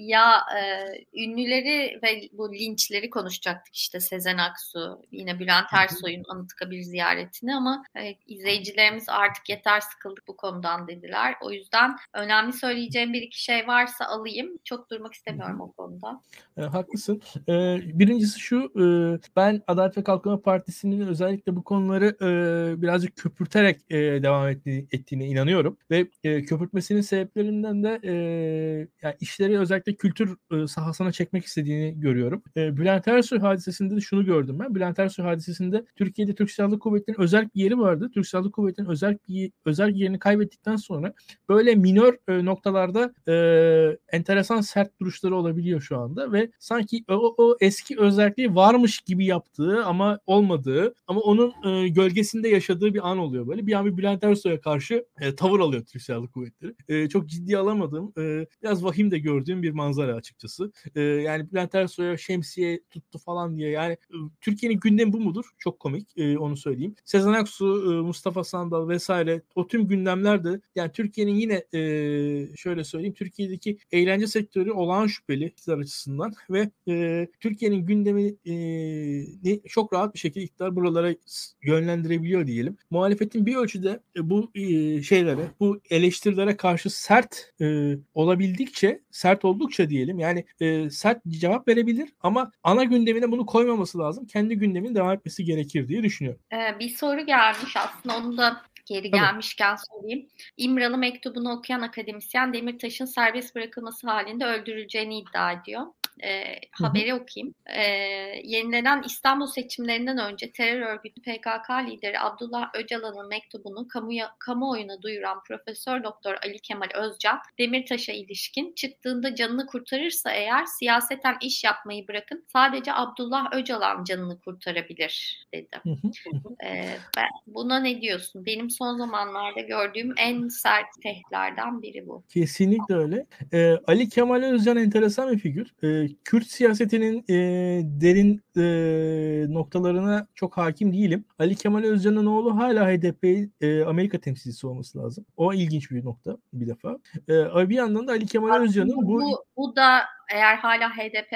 [SPEAKER 1] Ya e, ünlüleri ve bu linçleri konuşacaktık işte Sezen Aksu, yine Bülent Ersoy'un Anıtkabir ziyaretini ama e, izleyicilerimiz artık yeter sıkıldık bu konudan dediler. O yüzden önemli söyleyeceğim bir iki şey varsa alayım. Çok durmak istemiyorum o konuda.
[SPEAKER 2] E, haklısın. E, birincisi şu, e, ben Adalet ve Kalkınma Partisi'nin özellikle bu konuları e, birazcık köpürterek e, devam ettiğine, inanıyorum ve e, köpürtmesinin sebeplerinden de e, yani işleri özellikle kültür e, sahasına çekmek istediğini görüyorum. E, Bülent Ersoy hadisesinde de şunu gördüm ben. Bülent Ersoy hadisesinde Türkiye'de Türk Silahlı Kuvvetleri'nin özel bir yeri vardı. Türk Silahlı Kuvvetleri'nin özel bir özel yerini kaybettikten sonra böyle minor e, noktalarda enteresan sert duruşları olabiliyor şu anda ve sanki o, o eski özelliği varmış gibi yaptığı ama olmadığı ama onun gölgesinde yaşadığı bir an oluyor böyle. Bir an bir Bülent Ersoy'a karşı tavır alıyor Türk Silahlı Kuvvetleri. Çok ciddi alamadığım, e, biraz vahim de gördüğüm bir manzara açıkçası. E, yani Bülent Ersoy'a şemsiye tuttu falan diye yani Türkiye'nin gündemi bu mudur? Çok komik e, onu söyleyeyim. Sezen Aksu, e, Mustafa Sandal vesaire o tüm gündemler de yani Türkiye'nin yine e, şöyle söyleyeyim Türkiye'deki eğlence sektörü olağan şüpheli iktidar açısından ve e, Türkiye'nin gündemi e, çok rahat bir şekilde iktidar buralara yönlendirebiliyor diyelim. Muhalefetin bir ölçüde e, bu e, şeylere, bu eleştirilere karşı sert e, olabildikçe, sert oldukça diyelim yani e, sert cevap verebilir ama ana gündemine bunu koymaması lazım. Kendi gündemin devam etmesi gerekir diye düşünüyorum.
[SPEAKER 1] Ee, bir soru gelmiş aslında onu da geri gelmişken söyleyeyim. İmralı mektubunu okuyan akademisyen Demirtaş'ın serbest bırakılması halinde öldürüleceğini iddia ediyor e, haberi okuyayım. E, yenilenen İstanbul seçimlerinden önce terör örgütü PKK lideri Abdullah Öcalan'ın mektubunu kamuya, kamuoyuna duyuran Profesör Doktor Ali Kemal Özcan, Demirtaş'a ilişkin çıktığında canını kurtarırsa eğer siyaseten iş yapmayı bırakın sadece Abdullah Öcalan canını kurtarabilir dedi. e, ben, buna ne diyorsun? Benim son zamanlarda gördüğüm en sert tehditlerden biri bu.
[SPEAKER 2] Kesinlikle öyle. Ee, Ali Kemal Özcan enteresan bir figür. Ee, Kürt siyasetinin e, derin e, noktalarına çok hakim değilim. Ali Kemal Özcan'ın oğlu hala HDP e, Amerika temsilcisi olması lazım. O ilginç bir nokta bir defa. E, bir yandan da Ali Kemal Özcan'ın bu...
[SPEAKER 1] bu bu da eğer hala HDP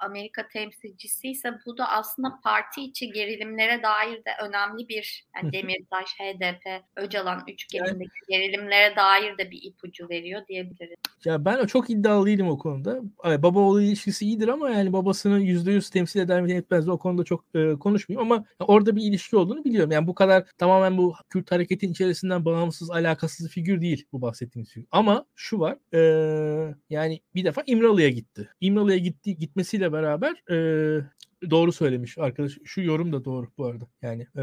[SPEAKER 1] Amerika temsilcisi ise bu da aslında parti içi gerilimlere dair de önemli bir yani Demirtaş, HDP, Öcalan üçgenindeki yani, gerilimlere dair de bir ipucu veriyor diyebiliriz.
[SPEAKER 2] Ya ben çok iddialı değilim o konuda. Baba oğlu ilişkisi iyidir ama yani babasını yüzde yüz temsil eder mi etmez mi o konuda çok e, konuşmayayım ama orada bir ilişki olduğunu biliyorum. Yani bu kadar tamamen bu Kürt hareketin içerisinden bağımsız alakasız figür değil bu bahsettiğimiz figür. Ama şu var e, yani bir defa İmralı'ya gitti. İmralı'ya gitti gitmesiyle beraber e, doğru söylemiş arkadaş. Şu yorum da doğru bu arada. Yani e,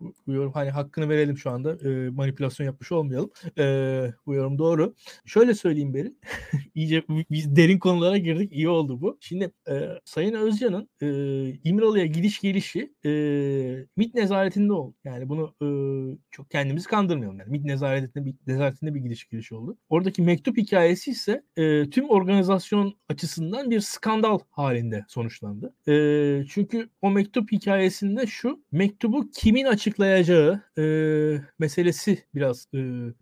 [SPEAKER 2] bu, bu yorum hani hakkını verelim şu anda. E, manipülasyon yapmış olmayalım. E, bu yorum doğru. Şöyle söyleyeyim beri. İyice biz derin konulara girdik. İyi oldu bu. Şimdi e, Sayın Özcan'ın e, İmralı'ya gidiş gelişi e, MİT nezaretinde oldu. Yani bunu e, çok kendimizi kandırmayalım. Yani MİT nezaretinde bir, nezaretinde bir gidiş gelişi oldu. Oradaki mektup hikayesi ise e, tüm organizasyon açısından bir skandal halinde sonuçlandı. E, çünkü o mektup hikayesinde şu mektubu kimin açıklayacağı e, meselesi biraz e,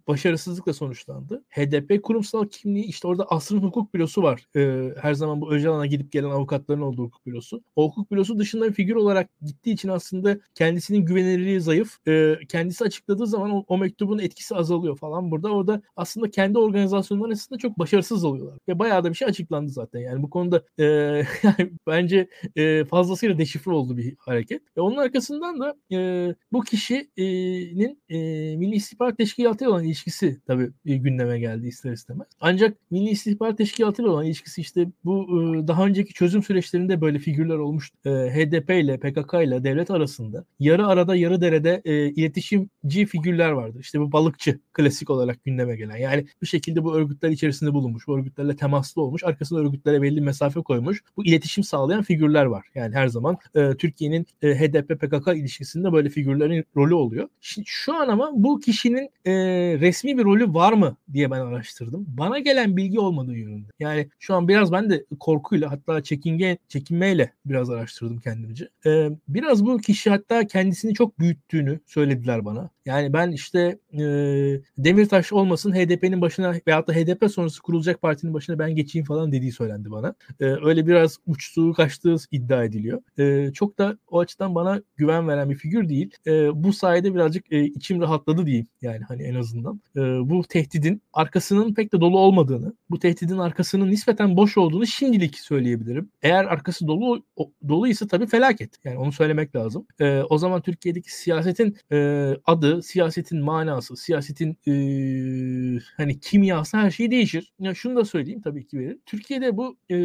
[SPEAKER 2] başarısızlıkla sonuçlandı. HDP kurumsal kimliği işte orada asrın hukuk bürosu var. E, her zaman bu Öcalan'a gidip gelen avukatların olduğu hukuk bürosu. O hukuk bürosu dışında bir figür olarak gittiği için aslında kendisinin güvenilirliği zayıf. E, kendisi açıkladığı zaman o, o mektubun etkisi azalıyor falan. Burada orada aslında kendi organizasyonları arasında çok başarısız oluyorlar. Ve bayağı da bir şey açıklandı zaten. Yani bu konuda e, yani bence e, fazlasıyla deşifre oldu bir hareket. Ve onun arkasından da e, bu kişinin e, Milli İstihbarat Teşkilatı ile olan ilişkisi tabii e, gündeme geldi ister istemez. Ancak Milli İstihbarat Teşkilatı ile olan ilişkisi işte bu e, daha önceki çözüm süreçlerinde böyle figürler olmuş. E, HDP ile PKK ile devlet arasında yarı arada yarı derede e, iletişimci figürler vardır. İşte bu balıkçı klasik olarak gündeme gelen. Yani bir şekilde bu örgütler içerisinde bulunmuş. Bu örgütlerle temaslı olmuş. Arkasında örgütlere belli mesafe koymuş. Bu iletişim sağlayan figürler var. Yani her zaman e, Türkiye'nin e, HDP-PKK ilişkisinde böyle figürlerin rolü oluyor. Şimdi, şu an ama bu kişinin e, resmi bir rolü var mı diye ben araştırdım. Bana gelen bilgi olmadığı yönünde. Yani şu an biraz ben de korkuyla hatta çekinge, çekinmeyle biraz araştırdım kendimce. E, biraz bu kişi hatta kendisini çok büyüttüğünü söylediler bana. Yani ben işte e, Demirtaş olmasın HDP'nin başına veyahut da HDP sonrası kurulacak partinin başına ben geçeyim falan dediği söylendi bana. E, öyle biraz uçtuğu kaçtığı iddia ediliyor. E, çok da o açıdan bana güven veren bir figür değil. E, bu sayede birazcık e, içim rahatladı diyeyim yani hani en azından. E, bu tehdidin arkasının pek de dolu olmadığını, bu tehdidin arkasının nispeten boş olduğunu şimdilik söyleyebilirim. Eğer arkası dolu dolu ise tabii felaket. Yani onu söylemek lazım. E, o zaman Türkiye'deki siyasetin e, adı, siyasetin manası, siyasetin e, hani kimyası her şey değişir. Ya şunu da söyleyeyim tabii ki verir. Türkiye'de bu e,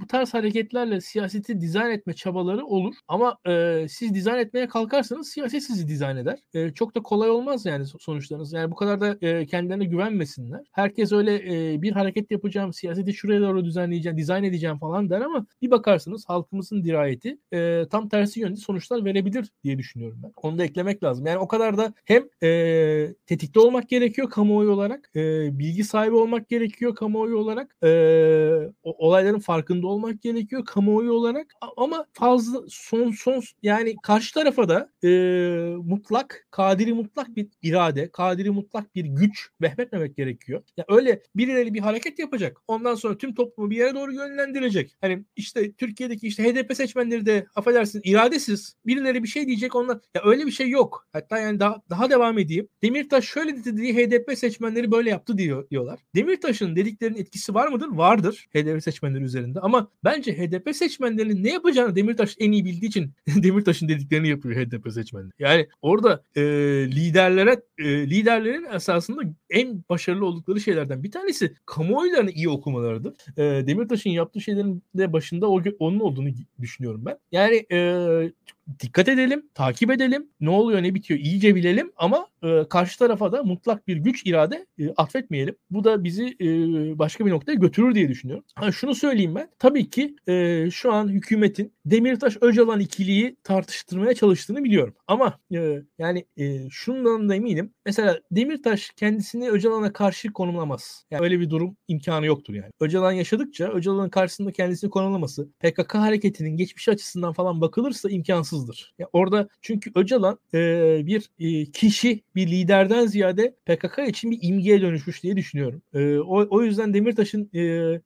[SPEAKER 2] bu tarz hareketlerle siyaseti dizayn etme çabaları olur. Ama e, siz dizayn etmeye kalkarsanız siyaset sizi dizayn eder. E, çok da kolay olmaz yani sonuçlarınız. Yani bu kadar da e, kendilerine güvenmesinler. Herkes öyle e, bir hareket yapacağım, siyaseti şuraya doğru düzenleyeceğim, dizayn edeceğim falan der ama bir bakarsınız halkımızın dirayeti e, tam tersi yönde sonuçlar verebilir diye düşünüyorum ben. Onu da eklemek lazım. Yani o kadar da hem e, tetikte olmak gerekiyor kamuoyu olarak, e, bilgi sahibi olmak gerekiyor kamuoyu olarak, e, olayların farkında olmak gerekiyor kamuoyu olarak ama fazla son son yani karşı tarafa da e, mutlak kadiri mutlak bir irade, kadiri mutlak bir güç vehmetmemek gerekiyor. Ya yani öyle birileri bir hareket yapacak. Ondan sonra tüm toplumu bir yere doğru yönlendirecek. Hani işte Türkiye'deki işte HDP seçmenleri de affedersiniz iradesiz. Birileri bir şey diyecek onlar. Ya öyle bir şey yok. Hatta yani daha daha devam edeyim. Demirtaş şöyle dedi diye HDP seçmenleri böyle yaptı diyor diyorlar. Demirtaş'ın dediklerinin etkisi var mıdır? Vardır HDP seçmenleri üzerinde. Ama bence HDP seçmenlerinin ne yapacağını Demirtaş en iyi bildiği için Demirtaş'ın dediklerini yapıyor HDP seçmenleri. Yani orada e, liderlere e, liderlerin esasında en başarılı oldukları şeylerden bir tanesi kamuoylarını iyi okumalarıdır. E, Demirtaş'ın yaptığı şeylerin de başında o, onun olduğunu düşünüyorum ben. Yani e, dikkat edelim, takip edelim. Ne oluyor, ne bitiyor iyice bilelim ama e, karşı tarafa da mutlak bir güç irade e, atfetmeyelim. Bu da bizi e, başka bir noktaya götürür diye düşünüyorum. Ha, şunu söyleyeyim ben. Tabii ki e, şu an hükümetin Demirtaş Öcalan ikiliyi tartıştırmaya çalıştığını biliyorum. Ama e, yani e, şundan da eminim. Mesela Demirtaş kendisini Öcalan'a karşı konumlamaz. Yani öyle bir durum imkanı yoktur yani. Öcalan yaşadıkça Öcalan'ın karşısında kendisini konumlaması PKK hareketinin geçmişi açısından falan bakılırsa imkansızdır. Yani orada çünkü Öcalan e, bir e, kişi bir liderden ziyade PKK için bir imgeye dönüşmüş diye düşünüyorum. E, o, o yüzden Demirtaş'ın e,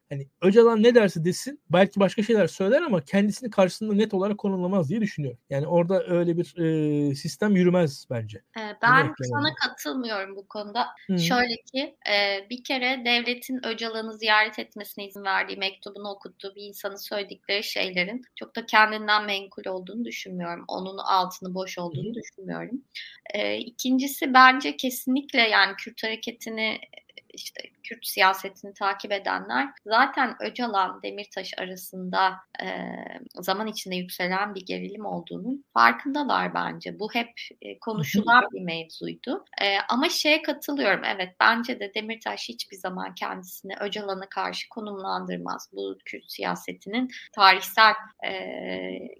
[SPEAKER 2] hani Öcalan ne derse desin belki başka şeyler söyler ama kendisini karşısında net olarak konumlamaz diye düşünüyorum. Yani orada öyle bir e, sistem yürümez bence.
[SPEAKER 1] Ben sana katılmıyorum bu konuda. Hı. Şöyle ki e, bir kere devletin Öcalan'ı ziyaret etmesine izin verdiği mektubunu okuttuğu bir insanın söyledikleri şeylerin çok da kendinden menkul olduğunu düşünmüyorum. Onun altını boş olduğunu Hı. düşünmüyorum. E, ikincisi bence kesinlikle yani Kürt hareketini işte Kürt siyasetini takip edenler zaten Öcalan Demirtaş arasında e, zaman içinde yükselen bir gerilim olduğunun farkındalar bence. Bu hep e, konuşulan bir mevzuydu. E, ama şeye katılıyorum. Evet bence de Demirtaş hiçbir zaman kendisini Öcalan'a karşı konumlandırmaz. Bu Kürt siyasetinin tarihsel e,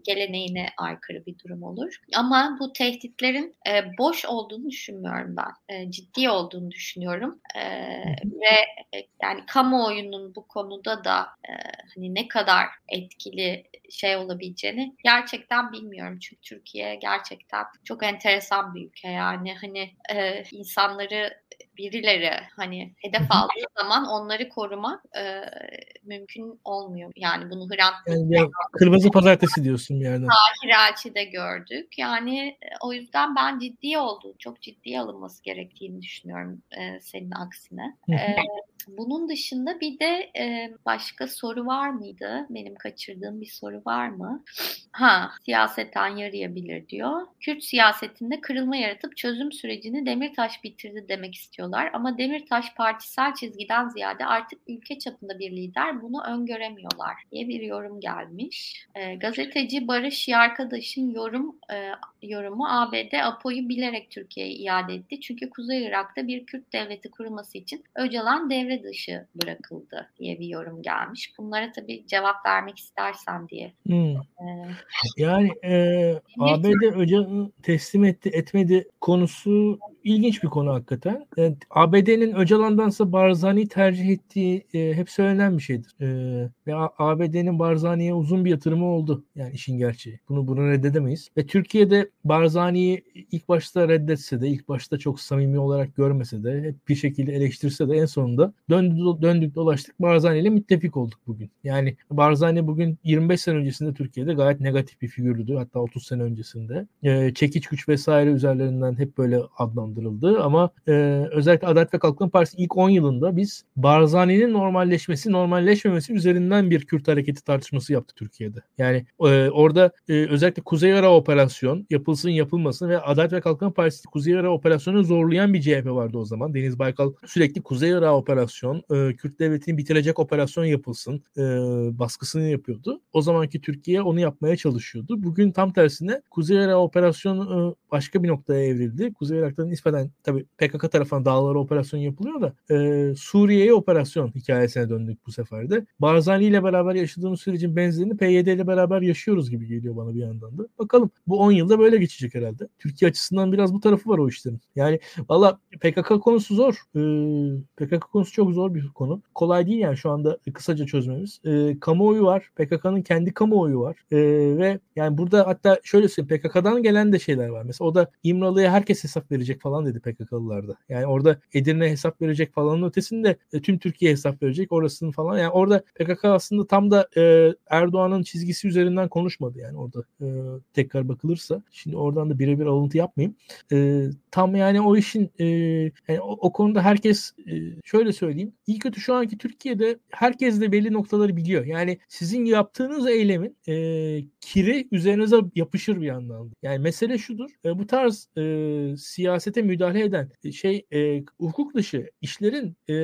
[SPEAKER 1] geleneğine aykırı bir durum olur. Ama bu tehditlerin e, boş olduğunu düşünmüyorum ben. E, ciddi olduğunu düşünüyorum. E, ve e, yani kamuoyunun bu konuda da e, hani ne kadar etkili şey olabileceğini gerçekten bilmiyorum. Çünkü Türkiye gerçekten çok enteresan bir ülke yani hani e, insanları birileri hani hedef aldığı zaman onları korumak e, mümkün olmuyor. Yani bunu Hrant
[SPEAKER 2] yani, yani, Kırmızı pazartesi diyorsun yani.
[SPEAKER 1] Tahir gördük. Yani o yüzden ben ciddi olduğu, çok ciddi alınması gerektiğini düşünüyorum e, senin aksine. e, bunun dışında bir de e, başka soru var mıydı? Benim kaçırdığım bir soru var mı? Ha, siyaseten yarayabilir diyor. Kürt siyasetinde kırılma yaratıp çözüm sürecini Demirtaş bitirdi demek istiyorlar. Ama Demirtaş partisel çizgiden ziyade artık ülke çapında bir lider bunu öngöremiyorlar diye bir yorum gelmiş. E, gazeteci Barış Yarkadaş'ın yorum e, yorumu ABD Apo'yu bilerek Türkiye'ye iade etti. Çünkü Kuzey Irak'ta bir Kürt devleti kurulması için Öcalan devre dışı bırakıldı diye bir yorum gelmiş. Bunlara tabii cevap vermek istersen diye.
[SPEAKER 2] Hmm. Ee, yani e, ABD Öcalan'ı teslim etti etmedi konusu ilginç bir konu hakikaten. Evet, ABD'nin Öcalan'dansa Barzani tercih ettiği e, hep söylenen bir şeydir. E, ve ABD'nin Barzani'ye uzun bir yatırımı oldu. Yani işin gerçeği. Bunu bunu reddedemeyiz. Ve Türkiye'de Barzani'yi ilk başta reddetse de, ilk başta çok samimi olarak görmese de, hep bir şekilde eleştirse de en sonunda döndük, döndük dolaştık Barzani ile müttefik olduk bugün. Yani Barzani bugün 25 sene öncesinde Türkiye'de gayet negatif bir figürdü. Hatta 30 sene öncesinde. E, çekiç güç vesaire üzerlerinden hep böyle adlandırıldı. Ama e, özellikle Adalet ve Kalkınma Partisi ilk 10 yılında biz Barzani'nin normalleşmesi, normalleşmemesi üzerinden bir Kürt hareketi tartışması yaptı Türkiye'de. Yani e, orada e, özellikle Kuzey Irak operasyon yapılsın yapılmasın ve Adalet ve Kalkınma Partisi Kuzey Irak operasyonu zorlayan bir CHP vardı o zaman. Deniz Baykal sürekli Kuzey Irak operasyon, e, Kürt devletini bitirecek operasyon yapılsın e, baskısını yapıyordu. O zamanki Türkiye onu yapmaya çalışıyordu. Bugün tam tersine Kuzey Irak operasyonu e, başka bir noktaya evrildi. Kuzey Irak'ta nispeten tabii PKK tarafından dağlara operasyon yapılıyor da e, Suriye'ye operasyon hikayesine döndük bu sefer de. Barzani ile beraber yaşadığımız sürecin benzerini PYD ile beraber yaşıyoruz gibi geliyor bana bir yandan da. Bakalım bu 10 yılda böyle geçecek herhalde. Türkiye açısından biraz bu tarafı var o işlerin. Yani valla PKK konusu zor. Ee, PKK konusu çok zor bir konu. Kolay değil yani şu anda kısaca çözmemiz. Ee, kamuoyu var. PKK'nın kendi kamuoyu var. Ee, ve yani burada hatta şöyle söyleyeyim PKK'dan gelen de şeyler var. Mesela o da İmralı'ya herkes hesap verecek falan dedi PKK'lılarda. Yani orada Edirne hesap verecek falanın ötesinde e, tüm Türkiye hesap verecek orasını falan. Yani orada PKK aslında tam da e, Erdoğan'ın çizgisi üzerinden konuşmadı yani orada e, tekrar bakılırsa. Şimdi oradan da birebir alıntı yapmayayım. E, tam yani o işin e, yani o, o konuda herkes e, şöyle söyleyeyim. İyi kötü şu anki Türkiye'de herkes de belli noktaları biliyor. Yani sizin yaptığınız eylemin e, kiri üzerinize yapışır bir yandan. Yani mesele şudur. E, bu tarz e, siyasete müdahale eden şey e, hukuk dışı işlerin e,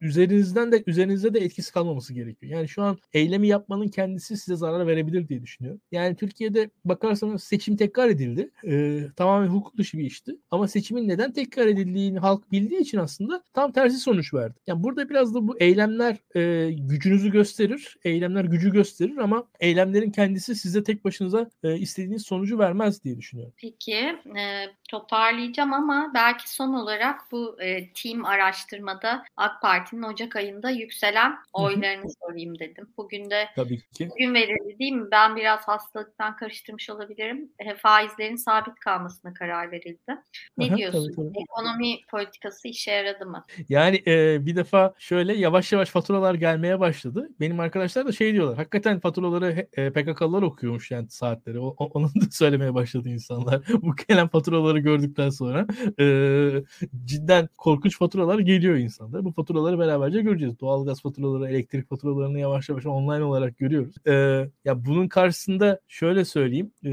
[SPEAKER 2] üzerinizden de üzerinizde de etkisi kalmaması gerekiyor. Yani şu an eylemi yapmanın kendisi size zarar verebilir diye düşünüyorum. Yani Türkiye'de bakarsanız seçim tekrar edildi. E, tamamen hukuk dışı bir işti. Ama seçimin neden tekrar edildiğini halk bildiği için aslında tam tersi sonuç verdi. Yani burada biraz da bu eylemler e, gücünüzü gösterir. Eylemler gücü gösterir ama eylemlerin kendisi size tek başınıza e, istediğiniz sonucu vermez diye düşünüyorum.
[SPEAKER 1] Peki e, toparlayacağım tamamlayacağım ama belki son olarak bu e, team araştırmada AK Parti'nin Ocak ayında yükselen oylarını Hı-hı. sorayım dedim. Bugün de
[SPEAKER 2] Tabii ki.
[SPEAKER 1] bugün verildi değil mi? Ben biraz hastalıktan karıştırmış olabilirim. E, faizlerin sabit kalmasına karar verildi. Ne Aha, diyorsun? Tabii, tabii. Ekonomi politikası işe yaradı mı?
[SPEAKER 2] Yani e, bir defa şöyle yavaş yavaş faturalar gelmeye başladı. Benim arkadaşlar da şey diyorlar. Hakikaten faturaları e, PKK'lılar okuyormuş yani saatleri. O, onu da söylemeye başladı insanlar. Bu gelen faturaları gördükten sonra e, cidden korkunç faturalar geliyor insanlar. Bu faturaları beraberce göreceğiz. Doğalgaz faturaları, elektrik faturalarını yavaş yavaş online olarak görüyoruz. E, ya bunun karşısında şöyle söyleyeyim. E,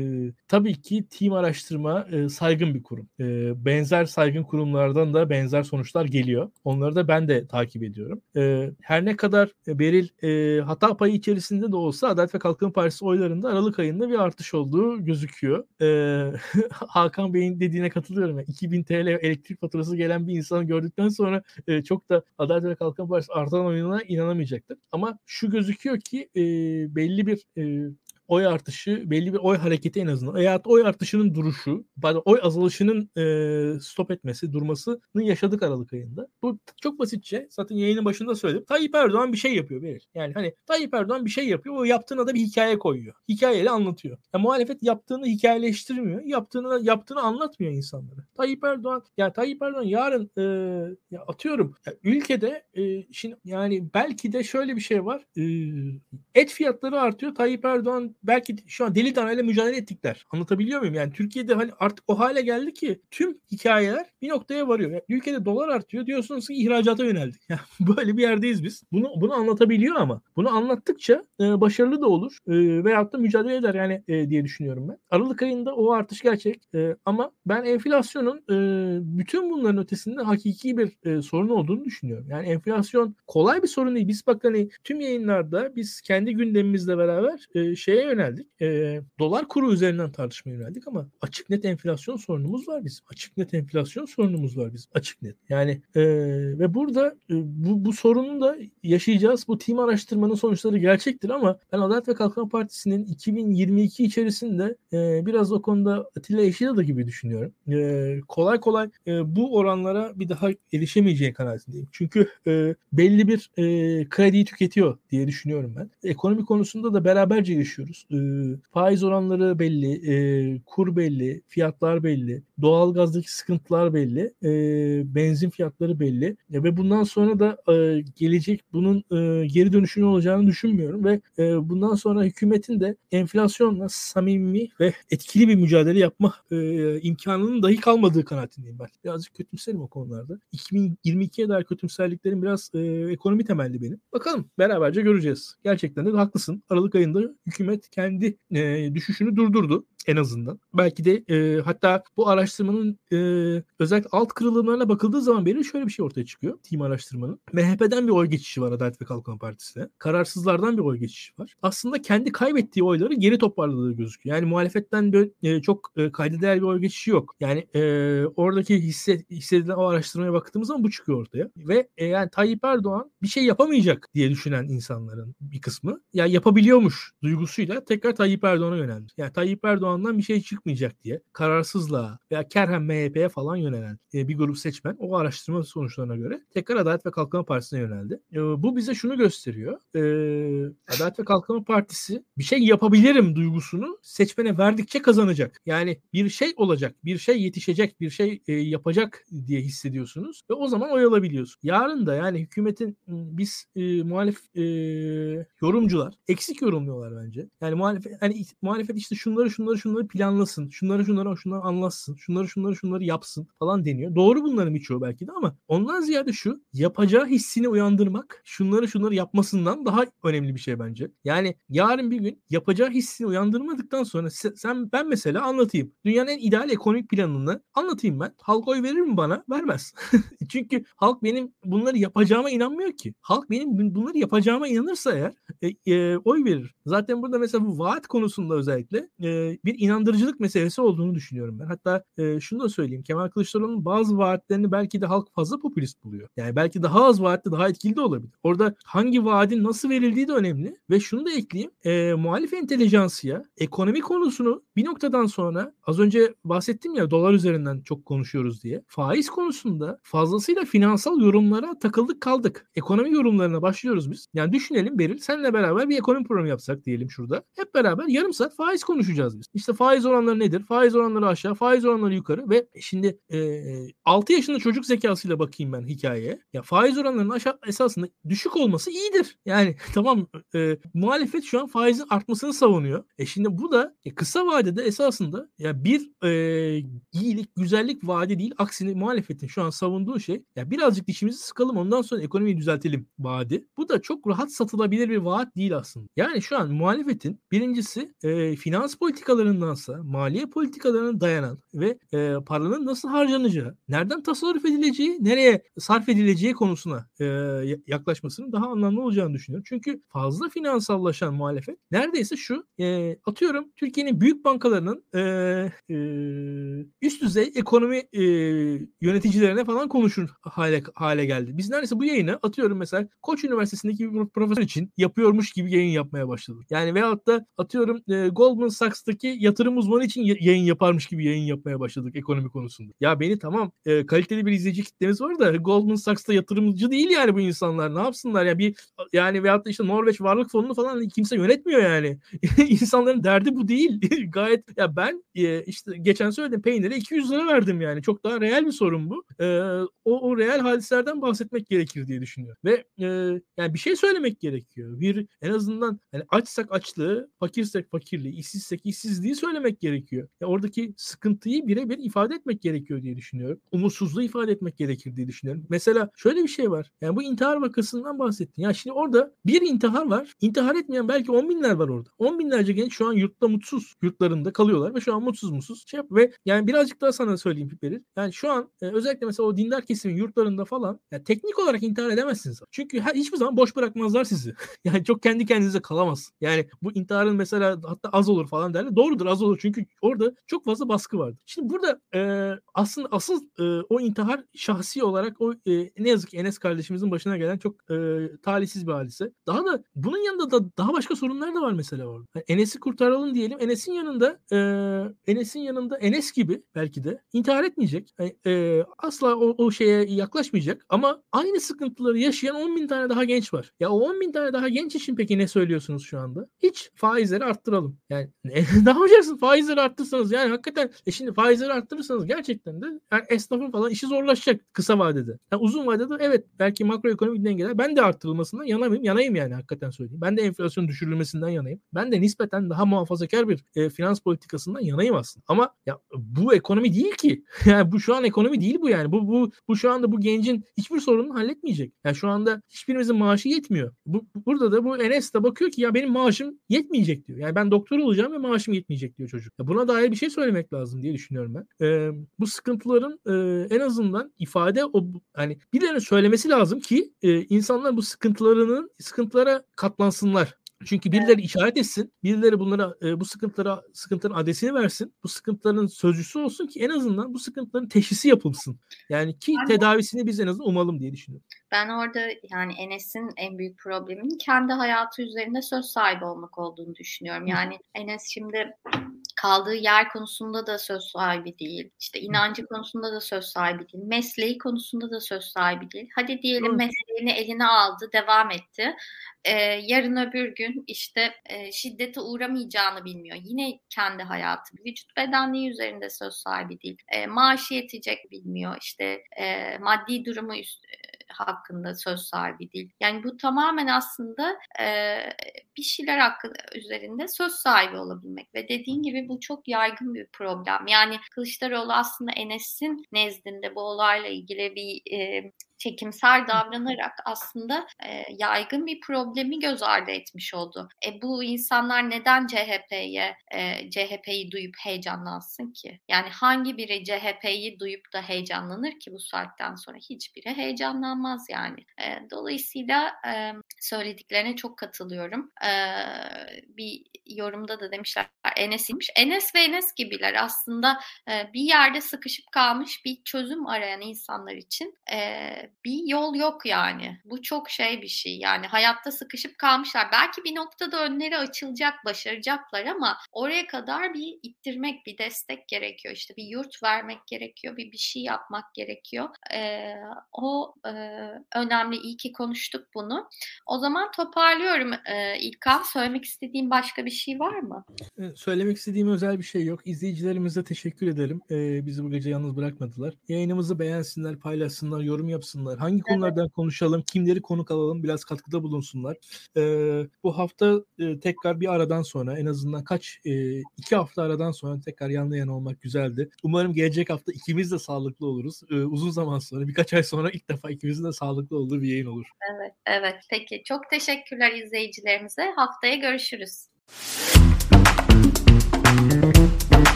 [SPEAKER 2] tabii ki team araştırma e, saygın bir kurum. E, benzer saygın kurumlardan da benzer sonuçlar geliyor. Onları da ben de takip ediyorum. E, her ne kadar Beril e, hata payı içerisinde de olsa Adalet ve Kalkınma Partisi oylarında Aralık ayında bir artış olduğu gözüküyor. E, Hakan Bey'in dediğine katılıyorum. Yani 2000 TL elektrik faturası gelen bir insanı gördükten sonra e, çok da Adalet ve Kalkınma Partisi artan oyununa inanamayacaktır. Ama şu gözüküyor ki e, belli bir e, oy artışı belli bir oy hareketi en azından. Veya oy artışının duruşu, pardon oy azalışının e, stop etmesi, durmasını yaşadık Aralık ayında. Bu çok basitçe zaten yayının başında söyledim. Tayyip Erdoğan bir şey yapıyor verir. Yani hani Tayyip Erdoğan bir şey yapıyor. O yaptığına da bir hikaye koyuyor. Hikayeyle anlatıyor. Ya, muhalefet yaptığını hikayeleştirmiyor. Yaptığını yaptığını anlatmıyor insanlara. Tayyip Erdoğan ya Tayyip Erdoğan yarın e, ya atıyorum ya ülkede e, şimdi yani belki de şöyle bir şey var. E, et fiyatları artıyor. Tayyip Erdoğan belki şu an deli daneyle mücadele ettikler. Anlatabiliyor muyum? Yani Türkiye'de hani artık o hale geldi ki tüm hikayeler bir noktaya varıyor. Yani ülkede dolar artıyor diyorsunuz ki ihracata yöneldik. Yani böyle bir yerdeyiz biz. Bunu bunu anlatabiliyor ama bunu anlattıkça e, başarılı da olur e, veyahut da mücadele eder yani e, diye düşünüyorum ben. Aralık ayında o artış gerçek e, ama ben enflasyonun e, bütün bunların ötesinde hakiki bir e, sorun olduğunu düşünüyorum. Yani enflasyon kolay bir sorun değil. Biz bak hani tüm yayınlarda biz kendi gündemimizle beraber e, şeye yöneldik. E, dolar kuru üzerinden tartışmaya yöneldik ama açık net enflasyon sorunumuz var bizim. Açık net enflasyon sorunumuz var bizim. Açık net. Yani e, ve burada e, bu, bu sorunu da yaşayacağız. Bu team araştırmanın sonuçları gerçektir ama ben Adalet ve Kalkınma Partisi'nin 2022 içerisinde e, biraz o konuda Atilla Eşida da gibi düşünüyorum. E, kolay kolay e, bu oranlara bir daha erişemeyeceği kanaatindeyim. Çünkü e, belli bir e, krediyi tüketiyor diye düşünüyorum ben. Ekonomi konusunda da beraberce yaşıyoruz. E, faiz oranları belli, e, kur belli, fiyatlar belli, doğalgazdaki sıkıntılar belli, e, benzin fiyatları belli e, ve bundan sonra da gelecek bunun geri dönüşünün olacağını düşünmüyorum ve bundan sonra hükümetin de enflasyonla samimi ve etkili bir mücadele yapma imkanının dahi kalmadığı kanaatindeyim ben. Birazcık kötümserim o konularda. 2022'ye dair kötümserliklerim biraz ekonomi temelli benim. Bakalım beraberce göreceğiz. Gerçekten de haklısın. Aralık ayında hükümet kendi e, düşüşünü durdurdu en azından. Belki de e, hatta bu araştırmanın e, özellikle alt kırılımlarına bakıldığı zaman beri şöyle bir şey ortaya çıkıyor. Team araştırmanın. MHP'den bir oy geçişi var Adalet ve Kalkınma Partisi'ne. Kararsızlardan bir oy geçişi var. Aslında kendi kaybettiği oyları geri toparladığı gözüküyor. Yani muhalefetten böyle, e, çok e, kayda değer bir oy geçişi yok. Yani e, oradaki hisse, hissedilen o araştırmaya baktığımız zaman bu çıkıyor ortaya. Ve e, yani Tayyip Erdoğan bir şey yapamayacak diye düşünen insanların bir kısmı ya yani yapabiliyormuş duygusuyla tekrar Tayyip Erdoğan'a yöneldi. Yani Tayyip Erdoğan Erdoğan'dan bir şey çıkmayacak diye kararsızlığa veya kerhen MHP'ye falan yönelen e, bir grup seçmen o araştırma sonuçlarına göre tekrar Adalet ve Kalkınma Partisi'ne yöneldi. E, bu bize şunu gösteriyor. E, Adalet ve Kalkınma Partisi bir şey yapabilirim duygusunu seçmene verdikçe kazanacak. Yani bir şey olacak, bir şey yetişecek, bir şey yapacak diye hissediyorsunuz ve o zaman oy alabiliyorsun. Yarın da yani hükümetin biz e, muhalif yorumcular eksik yorumluyorlar bence. Yani muhalefet hani muhalefet işte şunları şunları şunları planlasın. Şunları şunları şunları anlatsın. Şunları şunları şunları yapsın falan deniyor. Doğru bunların birçoğu belki de ama ondan ziyade şu yapacağı hissini uyandırmak şunları şunları yapmasından daha önemli bir şey bence. Yani yarın bir gün yapacağı hissini uyandırmadıktan sonra sen ben mesela anlatayım. Dünyanın en ideal ekonomik planını anlatayım ben. Halk oy verir mi bana? Vermez. Çünkü halk benim bunları yapacağıma inanmıyor ki. Halk benim bunları yapacağıma inanırsa eğer e, e, oy verir. Zaten burada mesela bu vaat konusunda özellikle e, bir bir inandırıcılık meselesi olduğunu düşünüyorum ben. Hatta e, şunu da söyleyeyim. Kemal Kılıçdaroğlu'nun bazı vaatlerini belki de halk fazla popülist buluyor. Yani belki daha az vaatte daha etkili de olabilir. Orada hangi vaadin nasıl verildiği de önemli. Ve şunu da ekleyeyim. E, muhalif entelijansiya ekonomi konusunu bir noktadan sonra az önce bahsettim ya dolar üzerinden çok konuşuyoruz diye. Faiz konusunda fazlasıyla finansal yorumlara takıldık kaldık. Ekonomi yorumlarına başlıyoruz biz. Yani düşünelim Beril senle beraber bir ekonomi programı yapsak diyelim şurada. Hep beraber yarım saat faiz konuşacağız biz. İşte faiz oranları nedir? Faiz oranları aşağı, faiz oranları yukarı ve şimdi e, 6 yaşında çocuk zekasıyla bakayım ben hikayeye. Ya faiz oranlarının aşağı esasında düşük olması iyidir. Yani tamam e, muhalefet şu an faizin artmasını savunuyor. E şimdi bu da e, kısa vadede esasında ya bir e, iyilik, güzellik vaadi değil. Aksine muhalefetin şu an savunduğu şey ya birazcık dişimizi sıkalım ondan sonra ekonomiyi düzeltelim vaadi. Bu da çok rahat satılabilir bir vaat değil aslında. Yani şu an muhalefetin birincisi e, finans politikalarındansa maliye politikalarına dayanan ve e, paranın nasıl harcanacağı, nereden tasarruf edileceği, nereye sarf edileceği konusuna e, yaklaşmasının daha anlamlı olacağını düşünüyorum. Çünkü fazla finansallaşan muhalefet neredeyse şu e, atıyorum Türkiye'nin büyük bankalarının e, e, üst düzey ekonomi e, yöneticilerine falan konuşur hale hale geldi. Biz neredeyse bu yayını atıyorum mesela Koç Üniversitesi'ndeki bir profesör için yapıyormuş gibi yayın yapmaya başladık. Yani veyahut da atıyorum e, Goldman Sachs'taki yatırım uzmanı için yayın yaparmış gibi yayın yapmaya başladık ekonomi konusunda. Ya beni tamam e, kaliteli bir izleyici kitlemiz var da Goldman Sachs'ta yatırımcı değil yani bu insanlar. Ne yapsınlar ya bir yani veyahut da işte Norveç Varlık Fonu'nu falan kimse yönetmiyor yani. İnsanların derdi bu değil. Gayet ya ben e, işte geçen söyledim peynire 200 lira verdim yani. Çok daha real bir sorun bu. E, o, o real hadiselerden bahsetmek gerekir diye düşünüyorum. Ve e, yani bir şey söylemek gerekiyor. Bir en azından yani açsak açlığı, fakirsek fakirliği, işsizsek işsizliği söylemek gerekiyor. Ya oradaki sıkıntıyı birebir ifade etmek gerekiyor diye düşünüyorum. Umutsuzluğu ifade etmek gerekir diye düşünüyorum. Mesela şöyle bir şey var. Yani bu intihar vakasından bahsettin. Ya şimdi orada bir intihar var. İntihar etmeyen belki on binler var orada. On binlerce genç şu an yurtta mutsuz. Yurtlarında kalıyorlar ve şu an mutsuz mutsuz şey yap ve yani birazcık daha sana söyleyeyim Piperir. Yani şu an e, özellikle mesela o dindar kesimin yurtlarında falan yani teknik olarak intihar edemezsiniz. Çünkü her, hiçbir zaman boş bırakmazlar sizi. yani çok kendi kendinize kalamaz. Yani bu intiharın mesela hatta az olur falan derler. Doğrudur az olur çünkü orada çok fazla baskı vardır. Şimdi burada e, aslında asıl e, o intihar şahsi olarak o e, ne yazık ki Enes kardeşimizin başına gelen çok e, talihsiz bir hadise. Daha da bunun yanında da daha başka sorunlar da var mesela orada. Yani Enes'i kurtaralım diyelim. Enes'in yanında e, Enes'in yanında Enes gibi belki de intihar etmeyecek. Yani, e, asla o, o şeye yaklaşmayacak ama aynı sıkıntıları yaşayan 10 bin tane daha genç var. Ya o 10 bin tane daha genç için peki ne söylüyorsunuz şu anda? Hiç faizleri arttıralım. Yani ne yapacaksın? Faizleri arttırsanız yani hakikaten e şimdi faizleri arttırırsanız gerçekten de yani esnafın falan işi zorlaşacak kısa vadede. Yani uzun vadede evet belki makroekonomik dengeler ben de arttırılmasından yanayım, yanayım yani hakikaten söyleyeyim. Ben de enflasyon düşürülmesinden yanayım. Ben de nispeten daha muhafazakar bir e, finans politikasından yanayım aslında. Ama ya bu ekonomi değil ki. Yani bu şu an ekonomi değil bu yani. Bu bu bu şu anda bu gencin hiçbir sorununu halletmeyecek. Yani şu anda hiçbirimizin maaşı yetmiyor. Bu burada da bu Enes de bakıyor ki ya benim maaşım yetmeyecek diyor. Yani ben doktor olacağım ve maaşım yetmeyecek diyor çocuk. Ya buna dair bir şey söylemek lazım diye düşünüyorum ben. Ee, bu sıkıntıların e, en azından ifade o hani birilerine söylemesi lazım ki e, insanlar bu sıkıntılarının sıkıntılara katlansınlar. Çünkü birileri işaret etsin, birileri bunlara e, bu sıkıntılara sıkıntıların adresini versin, bu sıkıntıların sözcüsü olsun ki en azından bu sıkıntıların teşhisi yapılsın. Yani ki ben tedavisini biz en azından umalım diye düşünüyorum.
[SPEAKER 1] Ben orada yani Enes'in en büyük probleminin kendi hayatı üzerinde söz sahibi olmak olduğunu düşünüyorum. Yani Enes şimdi kaldığı yer konusunda da söz sahibi değil. İşte inancı konusunda da söz sahibi değil. Mesleği konusunda da söz sahibi değil. Hadi diyelim Hı. mesleğini eline aldı, devam etti. Ee, yarın öbür gün işte e, şiddete uğramayacağını bilmiyor. Yine kendi hayatı, vücut bedenliği üzerinde söz sahibi değil. E, maaşı yetecek bilmiyor. İşte e, maddi durumu üst, hakkında söz sahibi değil. Yani bu tamamen aslında e, bir şeyler hakkı üzerinde söz sahibi olabilmek ve dediğin gibi bu çok yaygın bir problem. Yani Kılıçdaroğlu aslında Enes'in nezdinde bu olayla ilgili bir e, çekimsel davranarak aslında e, yaygın bir problemi göz ardı etmiş oldu. E, bu insanlar neden CHP'ye e, CHP'yi duyup heyecanlansın ki? Yani hangi biri CHP'yi duyup da heyecanlanır ki bu saatten sonra? Hiçbiri heyecanlanmaz yani. E, dolayısıyla e, söylediklerine çok katılıyorum. E, bir yorumda da demişler Enes'iymiş. Enes ve Enes gibiler aslında e, bir yerde sıkışıp kalmış bir çözüm arayan insanlar için e, bir yol yok yani. Bu çok şey bir şey. Yani hayatta sıkışıp kalmışlar. Belki bir noktada önleri açılacak, başaracaklar ama oraya kadar bir ittirmek, bir destek gerekiyor. İşte bir yurt vermek gerekiyor, bir bir şey yapmak gerekiyor. E, o e, önemli. İyi ki konuştuk bunu. O zaman toparlıyorum e, İlkan. Söylemek istediğim başka bir şey var mı?
[SPEAKER 2] Söylemek istediğim özel bir şey yok. İzleyicilerimize teşekkür ederim. Ee, bizi bu gece yalnız bırakmadılar. Yayınımızı beğensinler, paylaşsınlar, yorum yapsınlar. Hangi evet. konulardan konuşalım, kimleri konuk alalım, biraz katkıda bulunsunlar. Ee, bu hafta e, tekrar bir aradan sonra, en azından kaç, e, iki hafta aradan sonra tekrar yanlı yana olmak güzeldi. Umarım gelecek hafta ikimiz de sağlıklı oluruz. Ee, uzun zaman sonra, birkaç ay sonra ilk defa ikimizin de sağlıklı olduğu bir yayın olur.
[SPEAKER 1] Evet, evet. Peki, çok teşekkürler izleyicilerimize. Haftaya görüşürüz.